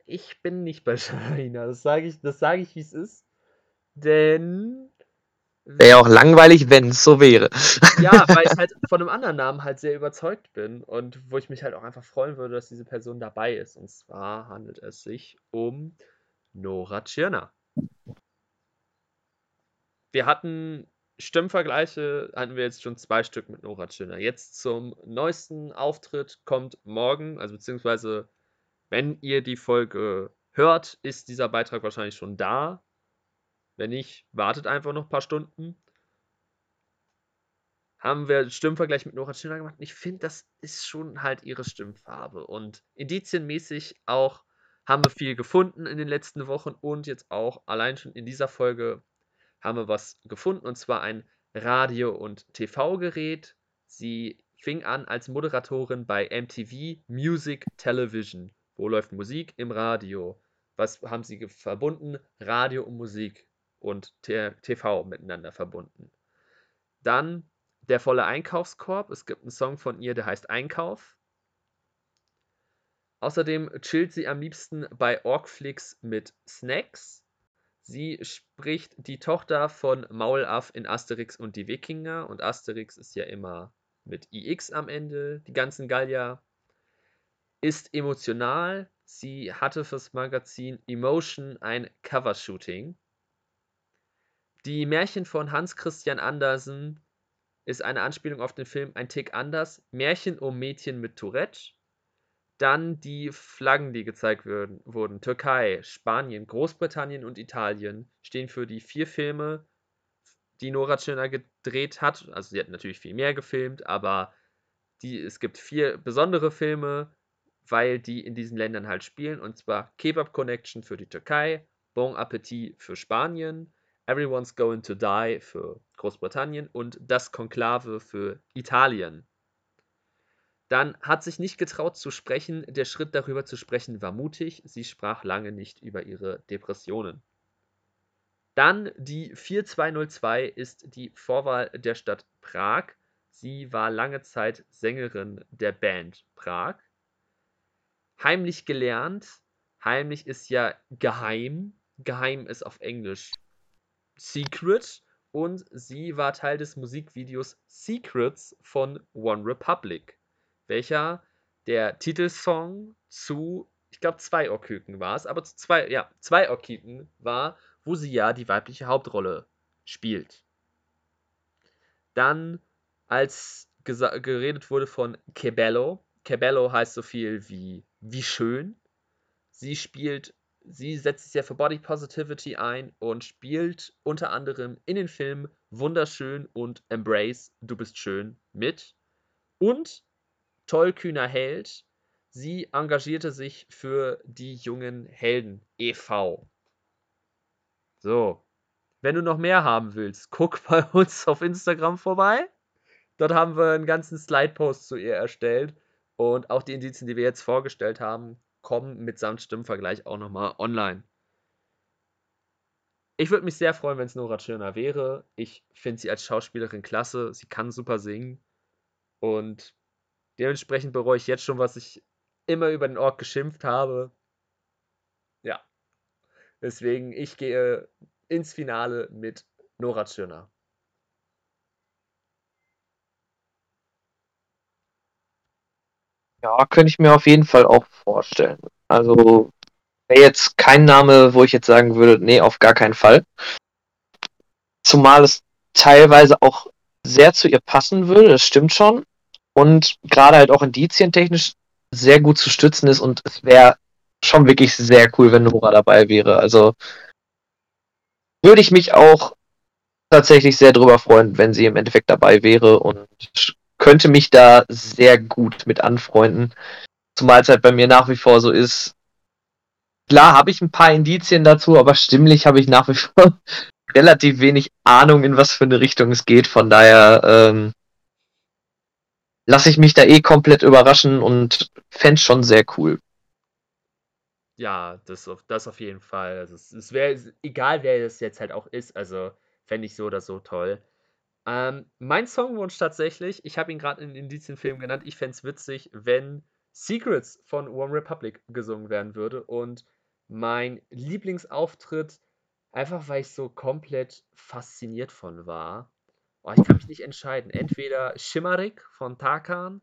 Ich bin nicht bei Janaina, das sage ich, das sage ich, wie es ist. Denn Wäre ja auch langweilig, wenn es so wäre. ja, weil ich halt von einem anderen Namen halt sehr überzeugt bin und wo ich mich halt auch einfach freuen würde, dass diese Person dabei ist. Und zwar handelt es sich um Nora Tschirner. Wir hatten Stimmvergleiche, hatten wir jetzt schon zwei Stück mit Nora Tschirner. Jetzt zum neuesten Auftritt kommt morgen, also beziehungsweise wenn ihr die Folge hört, ist dieser Beitrag wahrscheinlich schon da. Wenn nicht, wartet einfach noch ein paar Stunden. Haben wir Stimmvergleich mit Nora Tschirner gemacht. Ich finde, das ist schon halt ihre Stimmfarbe. Und indizienmäßig auch haben wir viel gefunden in den letzten Wochen und jetzt auch allein schon in dieser Folge haben wir was gefunden und zwar ein Radio- und TV-Gerät. Sie fing an als Moderatorin bei MTV Music Television. Wo läuft Musik? Im Radio. Was haben sie verbunden? Radio und Musik und TV miteinander verbunden. Dann der volle Einkaufskorb. Es gibt einen Song von ihr, der heißt Einkauf. Außerdem chillt sie am liebsten bei Orgflix mit Snacks. Sie spricht die Tochter von Maulaff in Asterix und die Wikinger. Und Asterix ist ja immer mit IX am Ende, die ganzen Gallier. Ist emotional. Sie hatte fürs Magazin Emotion ein Covershooting. Die Märchen von Hans Christian Andersen ist eine Anspielung auf den Film Ein Tick anders. Märchen um Mädchen mit Tourette. Dann die Flaggen, die gezeigt würden, wurden. Türkei, Spanien, Großbritannien und Italien stehen für die vier Filme, die Nora Tschirner gedreht hat. Also sie hat natürlich viel mehr gefilmt, aber die, es gibt vier besondere Filme, weil die in diesen Ländern halt spielen. Und zwar Kebab Connection für die Türkei, Bon Appetit für Spanien, Everyone's Going to Die für Großbritannien und Das Konklave für Italien. Dann hat sich nicht getraut zu sprechen. Der Schritt darüber zu sprechen war mutig. Sie sprach lange nicht über ihre Depressionen. Dann die 4202 ist die Vorwahl der Stadt Prag. Sie war lange Zeit Sängerin der Band Prag. Heimlich gelernt. Heimlich ist ja geheim. Geheim ist auf Englisch Secret. Und sie war Teil des Musikvideos Secrets von One Republic welcher der Titelsong zu, ich glaube, zwei Orküken war es, aber zu zwei, ja, zwei Orküken war, wo sie ja die weibliche Hauptrolle spielt. Dann, als geredet wurde von Kebello, Kebello heißt so viel wie wie schön. Sie spielt, sie setzt sich ja für Body Positivity ein und spielt unter anderem in den Filmen Wunderschön und Embrace, du bist schön mit. Und tollkühner Held. Sie engagierte sich für die jungen Helden e.V. So, wenn du noch mehr haben willst, guck bei uns auf Instagram vorbei. Dort haben wir einen ganzen Slide-Post zu ihr erstellt. Und auch die Indizien, die wir jetzt vorgestellt haben, kommen mitsamt Stimmvergleich auch nochmal online. Ich würde mich sehr freuen, wenn es Nora Tschirner wäre. Ich finde sie als Schauspielerin klasse. Sie kann super singen. Und Dementsprechend bereue ich jetzt schon, was ich immer über den Ork geschimpft habe. Ja. Deswegen, ich gehe ins Finale mit Nora Tschirner. Ja, könnte ich mir auf jeden Fall auch vorstellen. Also wäre jetzt kein Name, wo ich jetzt sagen würde, nee, auf gar keinen Fall. Zumal es teilweise auch sehr zu ihr passen würde, das stimmt schon und gerade halt auch indizientechnisch sehr gut zu stützen ist und es wäre schon wirklich sehr cool, wenn Nora dabei wäre. Also würde ich mich auch tatsächlich sehr drüber freuen, wenn sie im Endeffekt dabei wäre und könnte mich da sehr gut mit anfreunden. Zumal es halt bei mir nach wie vor so ist. Klar habe ich ein paar Indizien dazu, aber stimmlich habe ich nach wie vor relativ wenig Ahnung, in was für eine Richtung es geht. Von daher ähm, lasse ich mich da eh komplett überraschen und fände schon sehr cool. Ja, das auf, das auf jeden Fall. Also es, es wäre, egal wer das jetzt halt auch ist, also fände ich so oder so toll. Ähm, mein Songwunsch tatsächlich, ich habe ihn gerade in Indizienfilm genannt, ich fände es witzig, wenn Secrets von One Republic gesungen werden würde und mein Lieblingsauftritt, einfach weil ich so komplett fasziniert von war, Oh, ich kann mich nicht entscheiden. Entweder Shimarik von Tarkan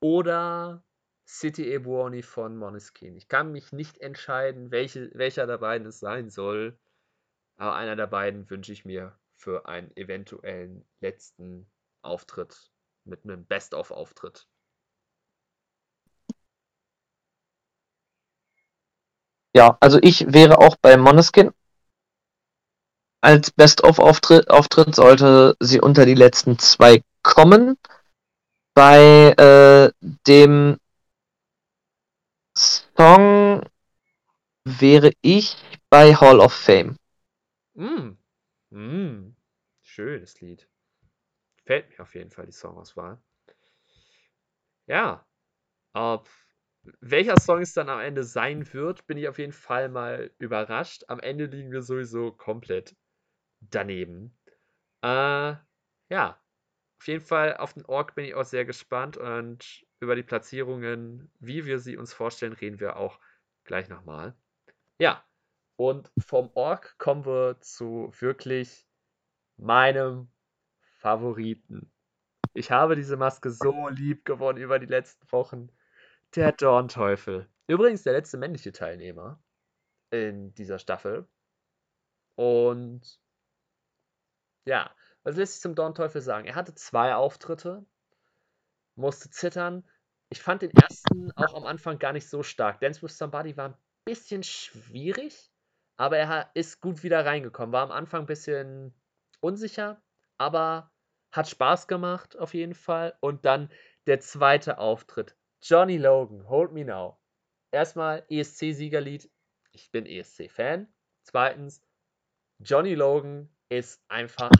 oder City Ebuoni von Moneskin. Ich kann mich nicht entscheiden, welche, welcher der beiden es sein soll. Aber einer der beiden wünsche ich mir für einen eventuellen letzten Auftritt mit einem Best-of-Auftritt. Ja, also ich wäre auch bei Moneskin als Best-of-Auftritt Auftritt sollte sie unter die letzten zwei kommen. Bei äh, dem Song wäre ich bei Hall of Fame. Mm. Mm. Schönes Lied. Fällt mir auf jeden Fall die Songauswahl. Ja. Ob welcher Song es dann am Ende sein wird, bin ich auf jeden Fall mal überrascht. Am Ende liegen wir sowieso komplett daneben. Äh, ja, auf jeden Fall auf den Ork bin ich auch sehr gespannt und über die Platzierungen, wie wir sie uns vorstellen, reden wir auch gleich nochmal. Ja, und vom Ork kommen wir zu wirklich meinem Favoriten. Ich habe diese Maske so lieb gewonnen über die letzten Wochen. Der Dornteufel. Übrigens der letzte männliche Teilnehmer in dieser Staffel. Und ja, was lässt sich zum Dornteufel sagen? Er hatte zwei Auftritte, musste zittern, ich fand den ersten auch am Anfang gar nicht so stark. Dance with Somebody war ein bisschen schwierig, aber er ist gut wieder reingekommen. War am Anfang ein bisschen unsicher, aber hat Spaß gemacht auf jeden Fall. Und dann der zweite Auftritt. Johnny Logan, Hold Me Now. Erstmal ESC-Siegerlied. Ich bin ESC-Fan. Zweitens, Johnny Logan ist einfach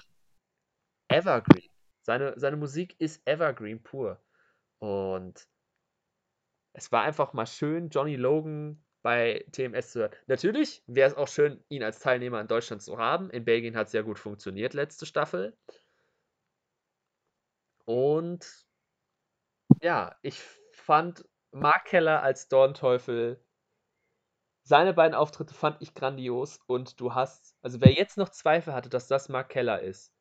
Evergreen. Seine, seine Musik ist Evergreen pur. Und es war einfach mal schön, Johnny Logan bei TMS zu hören. Natürlich wäre es auch schön, ihn als Teilnehmer in Deutschland zu haben. In Belgien hat es ja gut funktioniert, letzte Staffel. Und ja, ich fand Mark Keller als Dornteufel, seine beiden Auftritte fand ich grandios. Und du hast, also wer jetzt noch Zweifel hatte, dass das Mark Keller ist,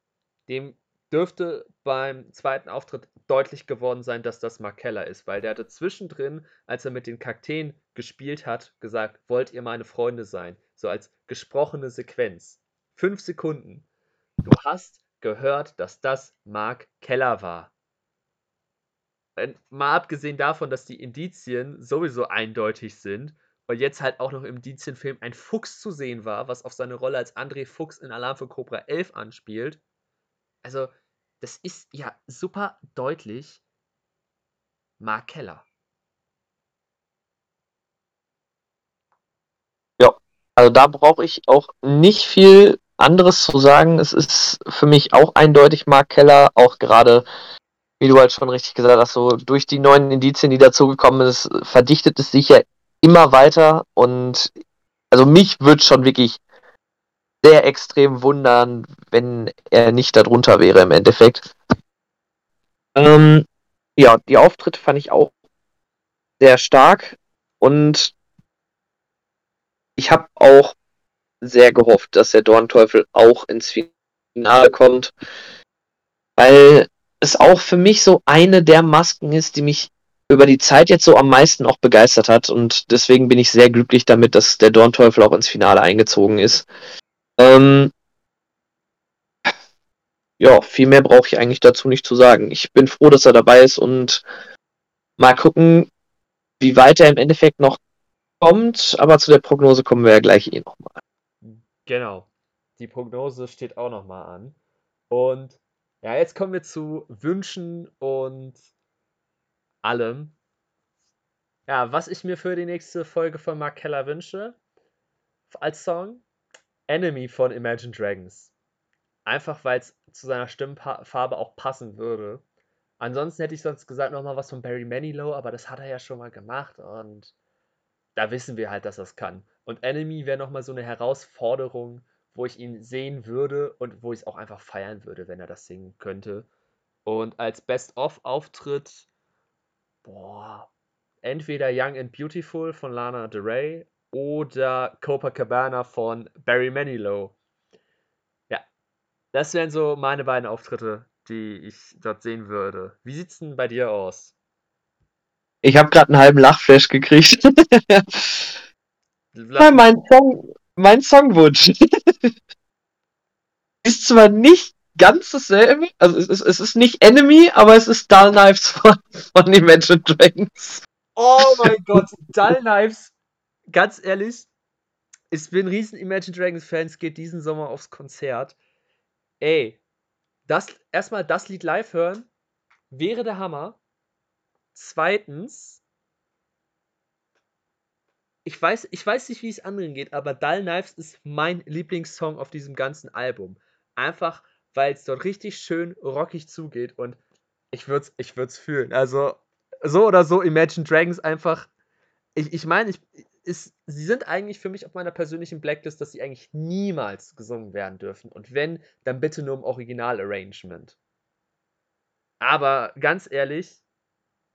dem dürfte beim zweiten Auftritt deutlich geworden sein, dass das Mark Keller ist, weil der hatte zwischendrin, als er mit den Kakteen gespielt hat, gesagt, wollt ihr meine Freunde sein? So als gesprochene Sequenz. Fünf Sekunden. Du hast gehört, dass das Mark Keller war. Mal abgesehen davon, dass die Indizien sowieso eindeutig sind und jetzt halt auch noch im Indizienfilm ein Fuchs zu sehen war, was auf seine Rolle als André Fuchs in Alarm für Cobra 11 anspielt. Also, das ist ja super deutlich Mark Keller. Ja, also da brauche ich auch nicht viel anderes zu sagen. Es ist für mich auch eindeutig Mark Keller, auch gerade, wie du halt schon richtig gesagt hast, so durch die neuen Indizien, die dazugekommen ist, verdichtet es sich ja immer weiter und also mich würde schon wirklich sehr extrem wundern, wenn er nicht darunter wäre im Endeffekt. Ähm, ja, die Auftritte fand ich auch sehr stark und ich habe auch sehr gehofft, dass der Dornteufel auch ins Finale kommt, weil es auch für mich so eine der Masken ist, die mich über die Zeit jetzt so am meisten auch begeistert hat und deswegen bin ich sehr glücklich damit, dass der Dornteufel auch ins Finale eingezogen ist. Ähm, ja, viel mehr brauche ich eigentlich dazu nicht zu sagen. Ich bin froh, dass er dabei ist und mal gucken, wie weit er im Endeffekt noch kommt, aber zu der Prognose kommen wir ja gleich eh nochmal. Genau. Die Prognose steht auch nochmal an. Und ja, jetzt kommen wir zu Wünschen und allem. Ja, was ich mir für die nächste Folge von Mark Keller wünsche, als Song, Enemy von Imagine Dragons. Einfach weil es zu seiner Stimmfarbe auch passen würde. Ansonsten hätte ich sonst gesagt nochmal was von Barry Manilow, aber das hat er ja schon mal gemacht und da wissen wir halt, dass es kann. Und Enemy wäre nochmal so eine Herausforderung, wo ich ihn sehen würde und wo ich es auch einfach feiern würde, wenn er das singen könnte. Und als Best-of-Auftritt, boah, entweder Young and Beautiful von Lana Del Rey oder Copacabana von Barry Manilow. Ja, das wären so meine beiden Auftritte, die ich dort sehen würde. Wie sieht's denn bei dir aus? Ich habe gerade einen halben Lachflash gekriegt. mein Song, mein Songwunsch ist zwar nicht ganz dasselbe, also es ist, es ist nicht Enemy, aber es ist Dull Knives von, von Imagine Dragons. Oh mein Gott, Dull Knives ganz ehrlich, ich bin riesen Imagine Dragons Fan, es geht diesen Sommer aufs Konzert. Ey, das, erstmal das Lied live hören wäre der Hammer. Zweitens, ich weiß, ich weiß nicht, wie es anderen geht, aber Dull Knives ist mein Lieblingssong auf diesem ganzen Album. Einfach, weil es dort richtig schön rockig zugeht und ich würde es ich würd's fühlen. Also, so oder so, Imagine Dragons einfach. Ich, ich meine, ich, ist, sie sind eigentlich für mich auf meiner persönlichen Blacklist, dass sie eigentlich niemals gesungen werden dürfen. Und wenn, dann bitte nur im Original-Arrangement. Aber ganz ehrlich,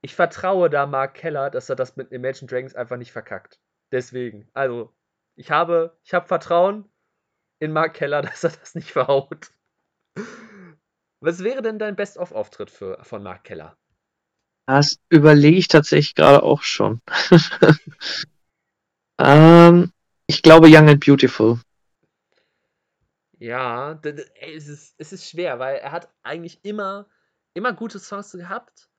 ich vertraue da Mark Keller, dass er das mit Imagine Dragons einfach nicht verkackt. Deswegen, also, ich habe, ich habe Vertrauen in Mark Keller, dass er das nicht verhaut. Was wäre denn dein Best-of-Auftritt von Mark Keller? Das überlege ich tatsächlich gerade auch schon. Ähm, ich glaube Young and Beautiful. Ja, es ist, es ist schwer, weil er hat eigentlich immer, immer gute Songs gehabt.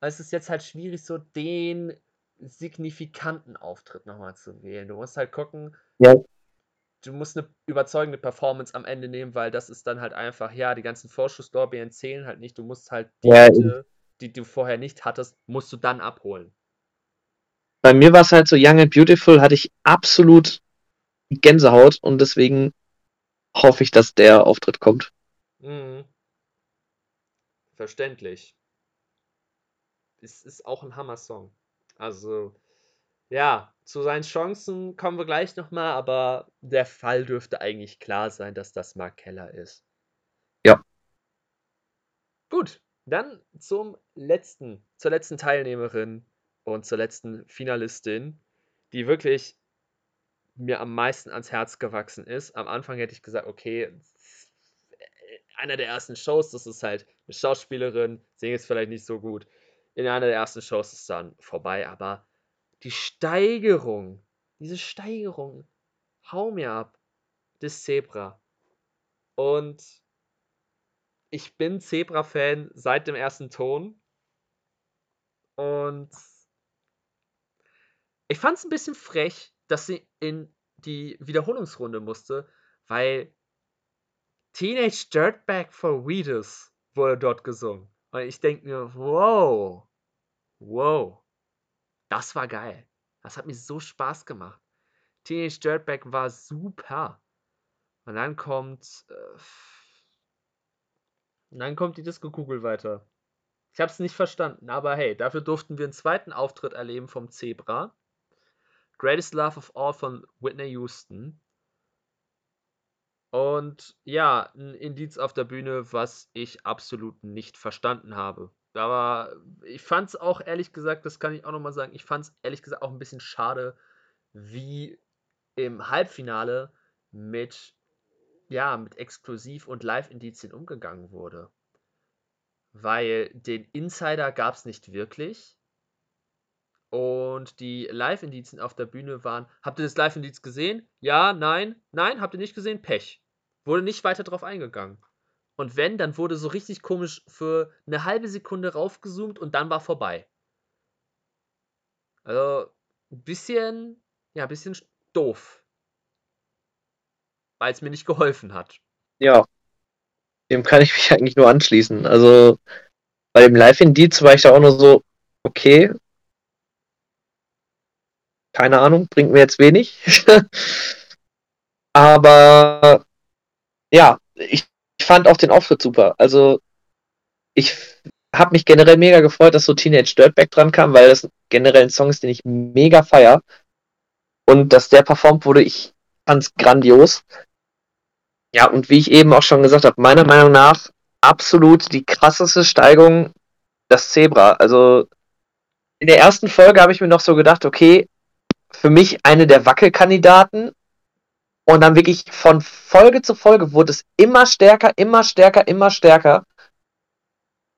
es ist jetzt halt schwierig, so den signifikanten Auftritt nochmal zu wählen. Du musst halt gucken, Ja. du musst eine überzeugende Performance am Ende nehmen, weil das ist dann halt einfach, ja, die ganzen Vorschusslorbeeren zählen halt nicht. Du musst halt die Ja, Hüte, die du vorher nicht hattest, musst du dann abholen. Bei mir war es halt so Young and Beautiful, hatte ich absolut Gänsehaut und deswegen hoffe ich, dass der Auftritt kommt. Mhm. Verständlich. Es ist auch ein Hammer-Song. Also, ja, zu seinen Chancen kommen wir gleich nochmal, aber der Fall dürfte eigentlich klar sein, dass das Mark Keller ist. Ja. Gut, dann zum letzten, zur letzten Teilnehmerin und zur letzten Finalistin, die wirklich mir am meisten ans Herz gewachsen ist. Am Anfang hätte ich gesagt, okay, einer der ersten Shows, das ist halt eine Schauspielerin, singt jetzt vielleicht nicht so gut. In einer der ersten Shows ist dann vorbei, aber die Steigerung, diese Steigerung, hau mir ab, des Zebra. Und ich bin Zebra-Fan seit dem ersten Ton. Und ich fand es ein bisschen frech, dass sie in die Wiederholungsrunde musste, weil Teenage Dirtbag for Weedus wurde dort gesungen. Und ich denke mir, wow, wow, das war geil. Das hat mir so Spaß gemacht. Teenage Dirtbag war super. Und dann kommt. Äh, und dann kommt die Disco-Kugel weiter. Ich habe es nicht verstanden, aber hey, dafür durften wir einen zweiten Auftritt erleben vom Zebra. Greatest Love of All von Whitney Houston. Und ja, ein Indiz auf der Bühne, was ich absolut nicht verstanden habe. War, ich fand es auch ehrlich gesagt, das kann ich auch nochmal sagen, ich fand es ehrlich gesagt auch ein bisschen schade, wie im Halbfinale mit, ja, mit Exklusiv- und Live-Indizien umgegangen wurde. Weil den Insider gab es nicht wirklich. Und die Live-Indizien auf der Bühne waren. Habt ihr das Live-Indiz gesehen? Ja, nein, nein, habt ihr nicht gesehen? Pech. Wurde nicht weiter drauf eingegangen. Und wenn, dann wurde so richtig komisch für eine halbe Sekunde raufgezoomt und dann war vorbei. Also, ein bisschen, ja, ein bisschen doof. Weil es mir nicht geholfen hat. Ja, dem kann ich mich eigentlich nur anschließen. Also bei dem Live-Indiz war ich da auch nur so, okay, keine Ahnung, bringt mir jetzt wenig. Aber ja, ich, fand auch den Auftritt super. Also ich habe mich generell mega gefreut, dass so Teenage Dirtbag dran kam, weil das generell ein Song ist, den ich mega feier. Und dass der performt wurde, ich fand's grandios. Ja, und wie ich eben auch schon gesagt habe, meiner Meinung nach absolut die krasseste Steigung das Zebra. Also in der ersten Folge habe ich mir noch so gedacht, okay, für mich eine der Wackelkandidaten. Und dann wirklich von Folge zu Folge wurde es immer stärker, immer stärker, immer stärker.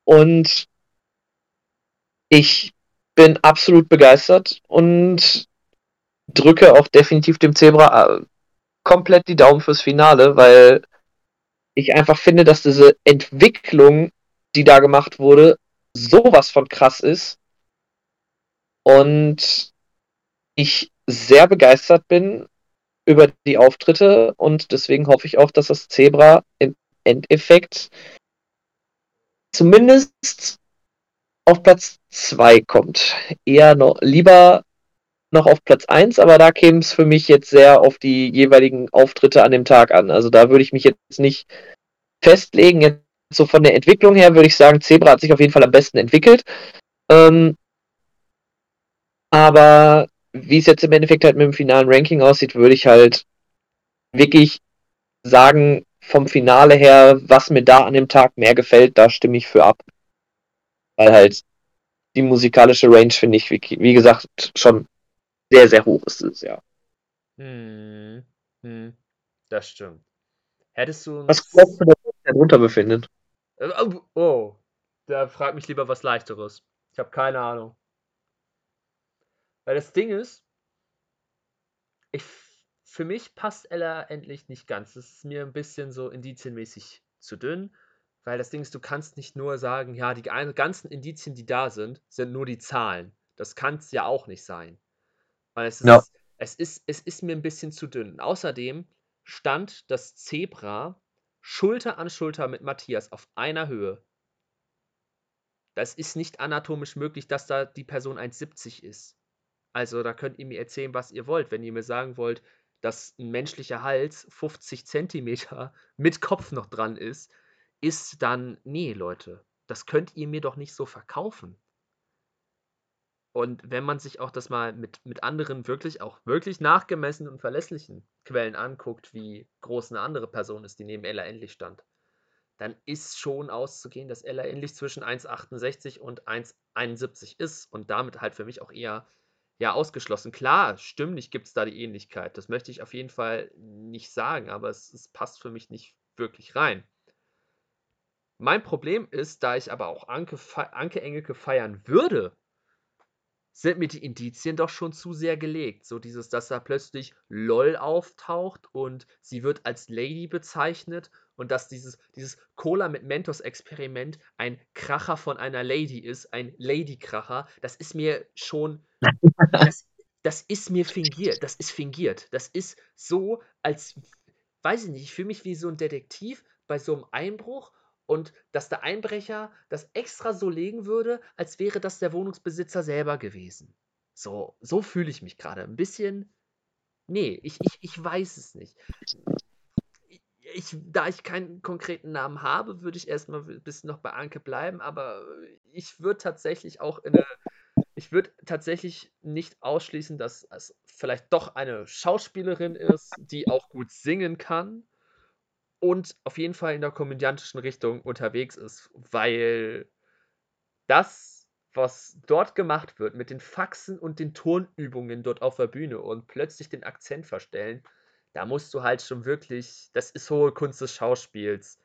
Und ich bin absolut begeistert und drücke auch definitiv dem Zebra äh, komplett die Daumen fürs Finale, weil ich einfach finde, dass diese Entwicklung, die da gemacht wurde, sowas von krass ist. Und ich sehr begeistert bin über die Auftritte und deswegen hoffe ich auch, dass das Zebra im Endeffekt zumindest auf Platz 2 kommt. Eher noch lieber noch auf Platz 1, aber da käme es für mich jetzt sehr auf die jeweiligen Auftritte an dem Tag an. Also da würde ich mich jetzt nicht festlegen. Jetzt so von der Entwicklung her würde ich sagen, Zebra hat sich auf jeden Fall am besten entwickelt. Ähm, aber wie es jetzt im Endeffekt halt mit dem finalen Ranking aussieht, würde ich halt wirklich sagen, vom Finale her, was mir da an dem Tag mehr gefällt, da stimme ich für ab. Weil halt die musikalische Range, finde ich, wie, wie, gesagt, schon sehr, sehr hoch ist dieses Jahr. Hm, hm, das stimmt. Hättest du. Was glaubst du, dass sich darunter befindet? Oh, oh, da frag mich lieber was Leichteres. Ich habe keine Ahnung. Weil das Ding ist, ich, für mich passt Ella endlich nicht ganz. Das ist mir ein bisschen so indizienmäßig zu dünn. Weil das Ding ist, du kannst nicht nur sagen, ja, die ganzen Indizien, die da sind, sind nur die Zahlen. Das kann es ja auch nicht sein. Weil es ist, Ja. es, ist, es ist mir ein bisschen zu dünn. Außerdem stand das Zebra Schulter an Schulter mit Matthias auf einer Höhe. Das ist nicht anatomisch möglich, dass da die Person 1,70 ist. Also da könnt ihr mir erzählen, was ihr wollt. Wenn ihr mir sagen wollt, dass ein menschlicher Hals 50 Zentimeter mit Kopf noch dran ist, ist dann, nee, Leute, das könnt ihr mir doch nicht so verkaufen. Und wenn man sich auch das mal mit, mit anderen wirklich, auch wirklich nachgemessenen und verlässlichen Quellen anguckt, wie groß eine andere Person ist, die neben Ella Endlich stand, dann ist schon auszugehen, dass Ella Endlich zwischen 1,68 und 1,71 ist und damit halt für mich auch eher ja, ausgeschlossen. Klar, stimmlich gibt es da die Ähnlichkeit. Das möchte ich auf jeden Fall nicht sagen, aber es, es passt für mich nicht wirklich rein. Mein Problem ist, da ich aber auch Anke, Anke Engelke feiern würde, sind mir die Indizien doch schon zu sehr gelegt. So dieses, dass da plötzlich LOL auftaucht und sie wird als Lady bezeichnet und dass dieses, dieses Cola mit Mentos-Experiment ein Kracher von einer Lady ist, ein Lady-Kracher, das ist mir schon. Das, das ist mir fingiert. Das ist fingiert. Das ist so, als. Weiß ich nicht, ich fühle mich wie so ein Detektiv bei so einem Einbruch und dass der Einbrecher das extra so legen würde, als wäre das der Wohnungsbesitzer selber gewesen. So, so fühle ich mich gerade. Ein bisschen. Nee, ich, ich, ich weiß es nicht. Ich, da ich keinen konkreten Namen habe, würde ich erstmal ein bisschen noch bei Anke bleiben, aber ich würde tatsächlich auch in eine. Ich würde tatsächlich nicht ausschließen, dass es vielleicht doch eine Schauspielerin ist, die auch gut singen kann und auf jeden Fall in der komödiantischen Richtung unterwegs ist, weil das, was dort gemacht wird, mit den Faxen und den Tonübungen dort auf der Bühne und plötzlich den Akzent verstellen, da musst du halt schon wirklich, das ist hohe Kunst des Schauspiels.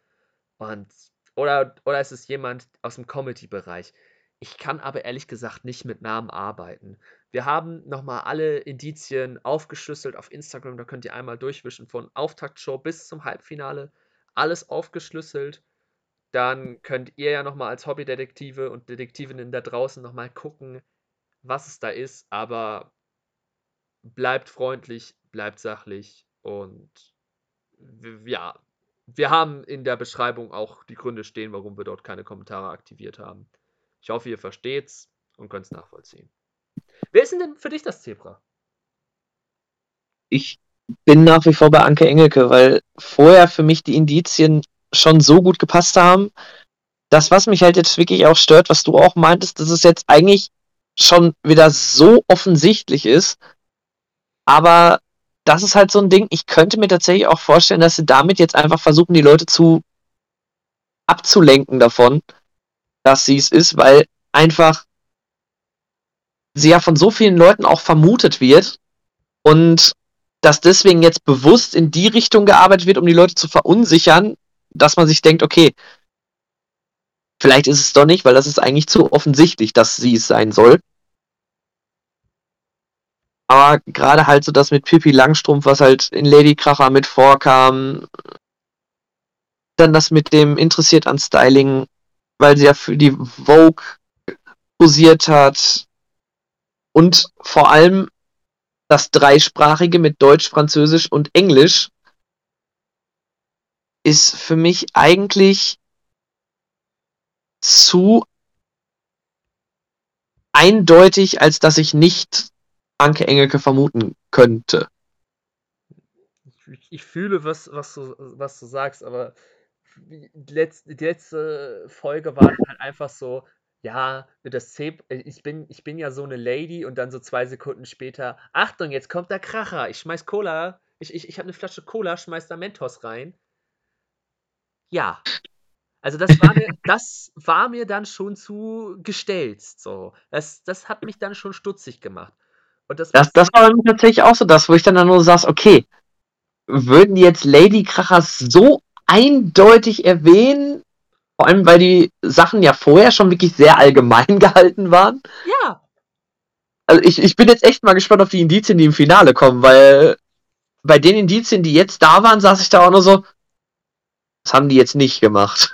Und, oder, oder ist es jemand aus dem Comedy-Bereich? Ich kann aber ehrlich gesagt nicht mit Namen arbeiten. Wir haben nochmal alle Indizien aufgeschlüsselt auf Instagram. Da könnt ihr einmal durchwischen von Auftaktshow bis zum Halbfinale. Alles aufgeschlüsselt. Dann könnt ihr ja nochmal als Hobbydetektive und Detektivinnen da draußen nochmal gucken, was es da ist. Aber bleibt freundlich, bleibt sachlich und ja, wir haben in der Beschreibung auch die Gründe stehen, warum wir dort keine Kommentare aktiviert haben. Ich hoffe, ihr versteht's und könnt es nachvollziehen. Wer ist denn für dich das Zebra? Ich bin nach wie vor bei Anke Engelke, weil vorher für mich die Indizien schon so gut gepasst haben. Das, was mich halt jetzt wirklich auch stört, was du auch meintest, dass es jetzt eigentlich schon wieder so offensichtlich ist. Aber das ist halt so ein Ding, ich könnte mir tatsächlich auch vorstellen, dass sie damit jetzt einfach versuchen, die Leute zu abzulenken davon, dass sie es ist, weil einfach sie ja von so vielen Leuten auch vermutet wird und dass deswegen jetzt bewusst in die Richtung gearbeitet wird, um die Leute zu verunsichern, dass man sich denkt, okay, vielleicht ist es doch nicht, weil das ist eigentlich zu offensichtlich, dass sie es sein soll. Aber gerade halt so das mit Pippi Langstrumpf, was halt in Lady Kracher mit vorkam, dann das mit dem interessiert an Styling, weil sie ja für die Vogue posiert hat. Und vor allem das dreisprachige mit Deutsch, Französisch und Englisch ist für mich eigentlich zu eindeutig, als dass ich nicht Anke Engelke vermuten könnte. Ich, ich fühle, was, was, du, was du sagst, aber die letzte, die letzte Folge war halt einfach so, ja, das Zeb ich bin, ich bin ja so eine Lady und dann so zwei Sekunden später, Achtung, jetzt kommt der Kracher, ich schmeiß Cola, ich, ich, ich habe eine Flasche Cola, schmeiß da Mentos rein. Ja. Also das war mir, das war mir dann schon zu gestellt. So. Das, das hat mich dann schon stutzig gemacht. Und das, das, das war tatsächlich auch so das, wo ich dann, dann nur saß, okay, würden die jetzt Lady Krachers so eindeutig erwähnen, vor allem, weil die Sachen ja vorher schon wirklich sehr allgemein gehalten waren. Ja. Also ich, ich bin jetzt echt mal gespannt auf die Indizien, die im Finale kommen, weil bei den Indizien, die jetzt da waren, saß ich da auch nur so, Das haben die jetzt nicht gemacht.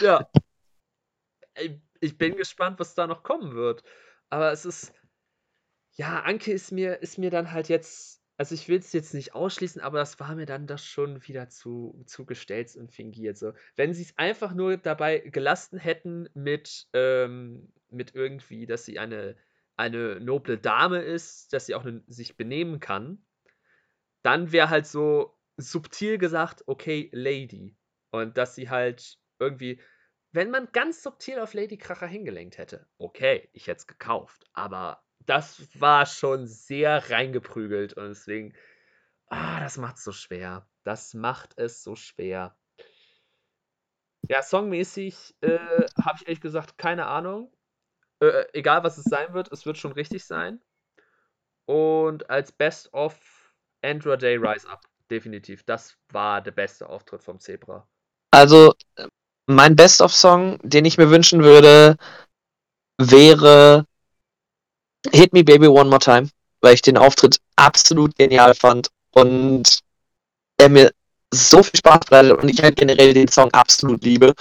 Ja. Ich bin gespannt, was da noch kommen wird. Aber es ist. Ja, Anke ist mir, ist mir dann halt jetzt. Also ich will es jetzt nicht ausschließen, aber das war mir dann das schon wieder zu, zu gestellt und fingiert. So. Wenn sie es einfach nur dabei gelassen hätten mit, ähm, mit irgendwie, dass sie eine, eine noble Dame ist, dass sie auch ne, sich benehmen kann, dann wäre halt so subtil gesagt, okay, Lady. Und dass sie halt irgendwie, wenn man ganz subtil auf Lady Kracher hingelenkt hätte, okay, ich hätte es gekauft. Aber das war schon sehr reingeprügelt und deswegen, ah, das macht es so schwer. Das macht es so schwer. Ja, songmäßig äh, habe ich ehrlich gesagt keine Ahnung. Äh, egal, was es sein wird, es wird schon richtig sein. Und als Best of Andra Day Rise Up, definitiv. Das war der beste Auftritt vom Zebra. Also, mein Best-of-Song, den ich mir wünschen würde, wäre Hit Me Baby One More Time, weil ich den Auftritt absolut genial fand und er mir so viel Spaß bereitet und ich halt generell den Song absolut liebe.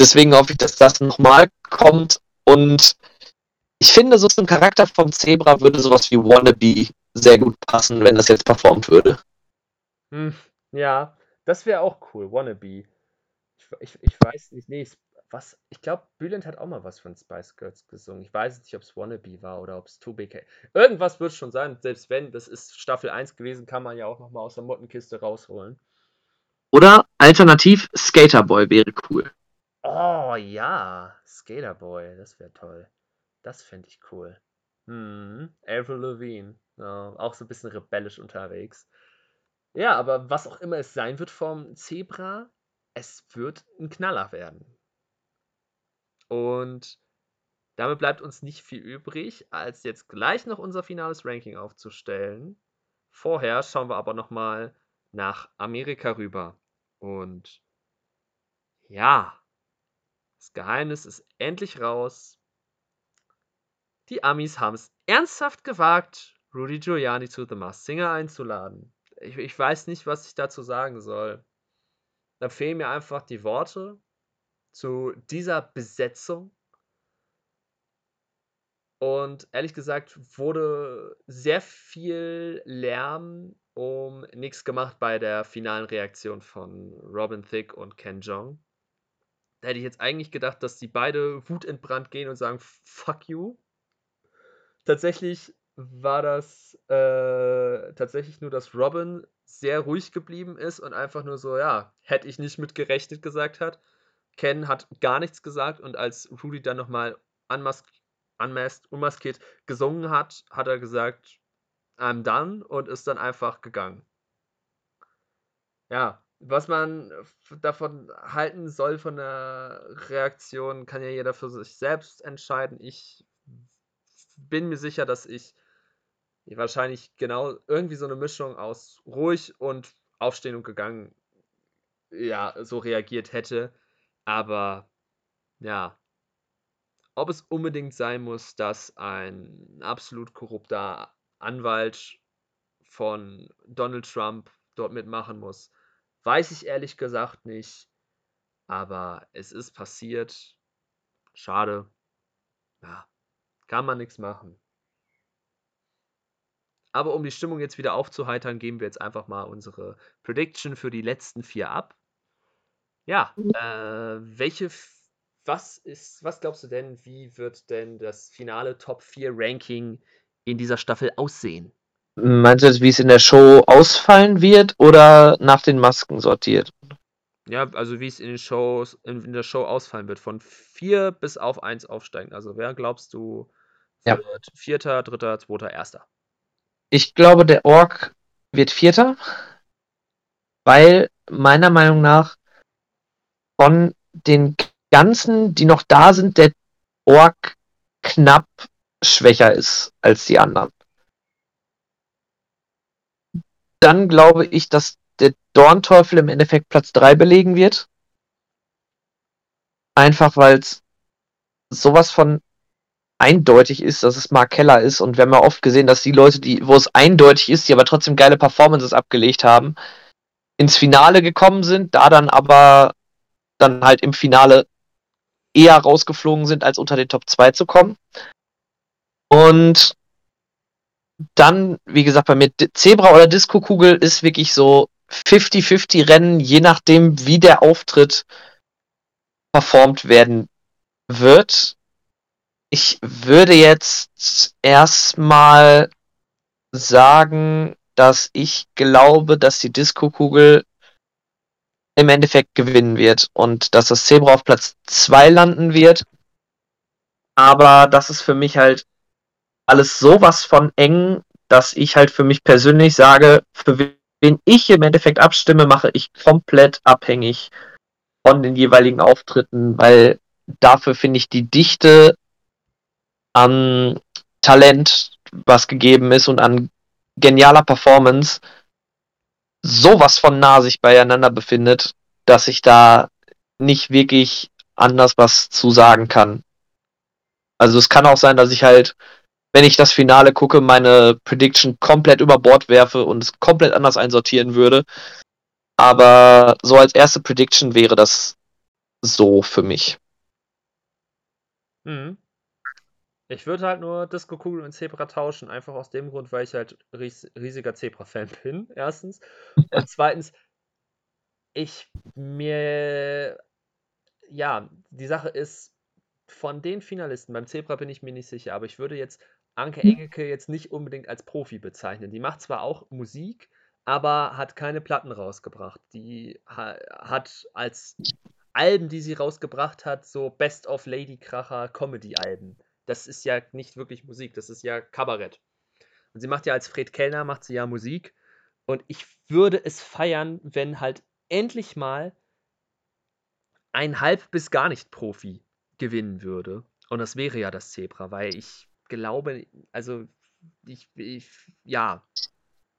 Deswegen hoffe ich, dass das nochmal kommt und ich finde, so zum Charakter vom Zebra würde sowas wie Wannabe sehr gut passen, wenn das jetzt performt würde. Hm, ja, das wäre auch cool. Wannabe. Ich, ich, ich weiß nicht, nee, es- was, ich glaube, Bülent hat auch mal was von Spice Girls gesungen. Ich weiß nicht, ob es Wannabe war oder ob es 2BK. Irgendwas wird schon sein. Selbst wenn, das ist Staffel 1 gewesen, kann man ja auch nochmal aus der Mottenkiste rausholen. Oder alternativ Skaterboy wäre cool. Oh ja, Skaterboy, das wäre toll. Das fände ich cool. Hm, Avril Lavigne, ja, auch so ein bisschen rebellisch unterwegs. Ja, aber was auch immer es sein wird vom Zebra, es wird ein Knaller werden. Und damit bleibt uns nicht viel übrig, als jetzt gleich noch unser finales Ranking aufzustellen. Vorher schauen wir aber nochmal nach Amerika rüber. Und ja, das Geheimnis ist endlich raus. Die Amis haben es ernsthaft gewagt, Rudy Giuliani zu The Masked Singer einzuladen. Ich, ich weiß nicht, was ich dazu sagen soll. Da fehlen mir einfach die Worte zu dieser Besetzung. Und ehrlich gesagt wurde sehr viel Lärm um nichts gemacht bei der finalen Reaktion von Robin Thicke und Ken Jong. Da hätte ich jetzt eigentlich gedacht, dass die beide wutentbrannt gehen und sagen, fuck you. Tatsächlich war das äh, tatsächlich nur, dass Robin sehr ruhig geblieben ist und einfach nur so, ja, hätte ich nicht mit gerechnet gesagt hat. Ken hat gar nichts gesagt und als Rudy dann nochmal unmask unmaskiert gesungen hat, hat er gesagt, I'm done und ist dann einfach gegangen. Ja, was man davon halten soll von der Reaktion, kann ja jeder für sich selbst entscheiden. Ich bin mir sicher, dass ich wahrscheinlich genau irgendwie so eine Mischung aus ruhig und aufstehen und gegangen, ja, so reagiert hätte. Aber ja, ob es unbedingt sein muss, dass ein absolut korrupter Anwalt von Donald Trump dort mitmachen muss, weiß ich ehrlich gesagt nicht. Aber es ist passiert. Schade. Ja, kann man nichts machen. Aber um die Stimmung jetzt wieder aufzuheitern, geben wir jetzt einfach mal unsere Prediction für die letzten vier ab. Ja, äh, welche, was ist, was glaubst du denn, wie wird denn das finale Top 4 Ranking in dieser Staffel aussehen? Meinst du jetzt, wie es in der Show ausfallen wird oder nach den Masken sortiert? Ja, also wie es in den Shows, in, der Show ausfallen wird, von 4 bis auf 1 aufsteigen. Also wer glaubst du Ja. wird Vierter, Dritter, Zweiter, Erster? Ich glaube, der Ork wird Vierter, weil meiner Meinung nach von den ganzen, die noch da sind, der Ork knapp schwächer ist als die anderen. Dann glaube ich, dass der Dornteufel im Endeffekt Platz 3 belegen wird. Einfach weil es sowas von eindeutig ist, dass es Mark Keller ist. Und wir haben ja oft gesehen, dass die Leute, die, wo es eindeutig ist, die aber trotzdem geile Performances abgelegt haben, ins Finale gekommen sind, da dann aber dann halt im Finale eher rausgeflogen sind, als unter den Top 2 zu kommen. Und dann, wie gesagt, bei mir Zebra oder Disco-Kugel ist wirklich so 50-50 Rennen, je nachdem, wie der Auftritt performt werden wird. Ich würde jetzt erstmal sagen, dass ich glaube, dass die Disco-Kugel im Endeffekt gewinnen wird und dass das Zebra auf Platz 2 landen wird. Aber das ist für mich halt alles sowas von eng, dass ich halt für mich persönlich sage, für wen ich im Endeffekt abstimme, mache ich komplett abhängig von den jeweiligen Auftritten, weil dafür finde ich die Dichte an Talent, was gegeben ist und an genialer Performance sowas von nah sich beieinander befindet, dass ich da nicht wirklich anders was zu sagen kann. Also es kann auch sein, dass ich halt, wenn ich das Finale gucke, meine Prediction komplett über Bord werfe und es komplett anders einsortieren würde. Aber so als erste Prediction wäre das so für mich. Mhm. Ich würde halt nur Disco-Kugel und Zebra tauschen, einfach aus dem Grund, weil ich halt ries riesiger Zebra-Fan bin, erstens. Und zweitens, ich mir, ja, die Sache ist, von den Finalisten, beim Zebra bin ich mir nicht sicher, aber ich würde jetzt Anke mhm. Engelke jetzt nicht unbedingt als Profi bezeichnen. Die macht zwar auch Musik, aber hat keine Platten rausgebracht. Die ha hat als Alben, die sie rausgebracht hat, so Best of Lady Kracher Comedy-Alben das ist ja nicht wirklich Musik, das ist ja Kabarett. Und sie macht ja als Fred Kellner, macht sie ja Musik. Und ich würde es feiern, wenn halt endlich mal ein halb bis gar nicht Profi gewinnen würde. Und das wäre ja das Zebra, weil ich glaube, also ich, ich ja,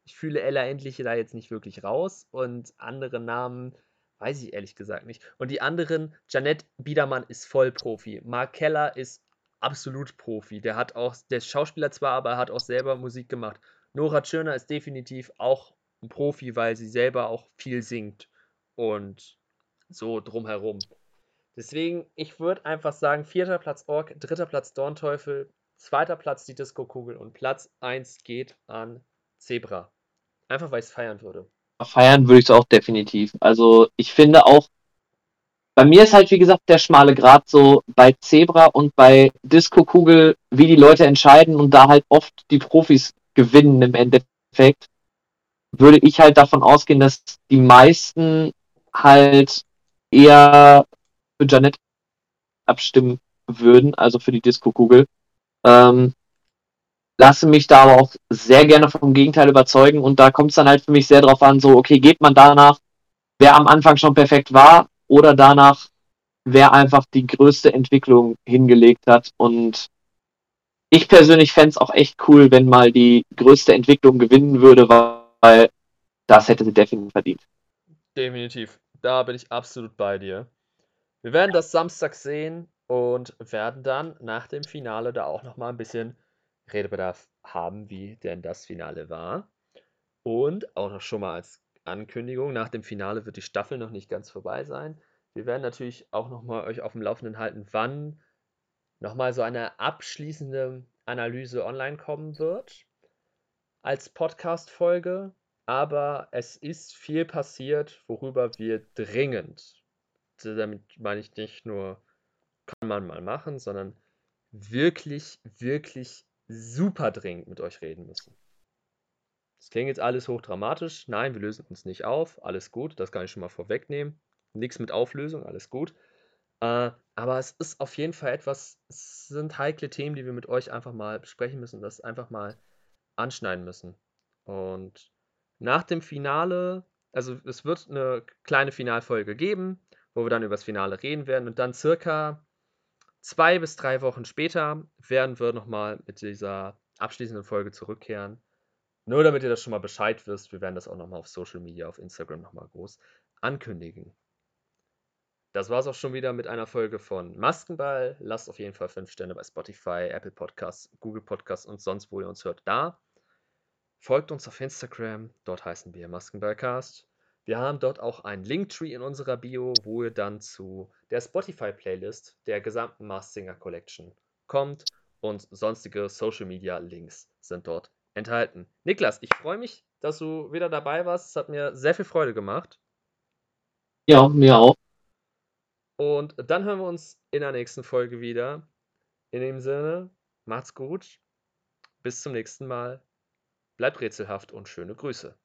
ich fühle Ella endlich da jetzt nicht wirklich raus und andere Namen weiß ich ehrlich gesagt nicht. Und die anderen, Janette Biedermann ist Vollprofi, Mark Keller ist absolut Profi. Der hat auch, der Schauspieler zwar, aber er hat auch selber Musik gemacht. Nora Tschirner ist definitiv auch ein Profi, weil sie selber auch viel singt und so drumherum. Deswegen, ich würde einfach sagen, vierter Platz Ork, dritter Platz Dornteufel, zweiter Platz die Disco-Kugel und Platz 1 geht an Zebra. Einfach weil ich es feiern würde. Feiern würde ich es auch definitiv. Also ich finde auch, bei mir ist halt, wie gesagt, der schmale Grat so bei Zebra und bei Disco-Kugel, wie die Leute entscheiden und da halt oft die Profis gewinnen im Endeffekt, würde ich halt davon ausgehen, dass die meisten halt eher für Janet abstimmen würden, also für die Disco-Kugel. Ähm, lasse mich da aber auch sehr gerne vom Gegenteil überzeugen und da kommt es dann halt für mich sehr drauf an, so, okay, geht man danach, wer am Anfang schon perfekt war, oder danach, wer einfach die größte Entwicklung hingelegt hat. Und ich persönlich fände es auch echt cool, wenn mal die größte Entwicklung gewinnen würde, weil das hätte sie definitiv verdient. Definitiv. Da bin ich absolut bei dir. Wir werden das Samstag sehen und werden dann nach dem Finale da auch nochmal ein bisschen Redebedarf haben, wie denn das Finale war. Und auch noch schon mal als Ankündigung. Nach dem Finale wird die Staffel noch nicht ganz vorbei sein. Wir werden natürlich auch nochmal euch auf dem Laufenden halten, wann nochmal so eine abschließende Analyse online kommen wird als Podcast-Folge. Aber es ist viel passiert, worüber wir dringend, damit meine ich nicht nur, kann man mal machen, sondern wirklich, wirklich super dringend mit euch reden müssen. Das klingt jetzt alles hochdramatisch. Nein, wir lösen uns nicht auf. Alles gut, das kann ich schon mal vorwegnehmen. Nichts mit Auflösung, alles gut. Äh, aber es ist auf jeden Fall etwas, es sind heikle Themen, die wir mit euch einfach mal besprechen müssen, das einfach mal anschneiden müssen. Und nach dem Finale, also es wird eine kleine Finalfolge geben, wo wir dann über das Finale reden werden und dann circa zwei bis drei Wochen später werden wir nochmal mit dieser abschließenden Folge zurückkehren nur damit ihr das schon mal Bescheid wisst, wir werden das auch nochmal auf Social Media, auf Instagram nochmal groß ankündigen. Das war es auch schon wieder mit einer Folge von Maskenball. Lasst auf jeden Fall 5 Sterne bei Spotify, Apple Podcasts, Google Podcasts und sonst, wo ihr uns hört, da. Folgt uns auf Instagram, dort heißen wir Maskenballcast. Wir haben dort auch einen Linktree in unserer Bio, wo ihr dann zu der Spotify-Playlist der gesamten Mars Singer Collection kommt und sonstige Social Media Links sind dort enthalten. Niklas, ich freue mich, dass du wieder dabei warst. Es hat mir sehr viel Freude gemacht. Ja, mir auch. Und dann hören wir uns in der nächsten Folge wieder. In dem Sinne, macht's gut. Bis zum nächsten Mal. Bleibt rätselhaft und schöne Grüße.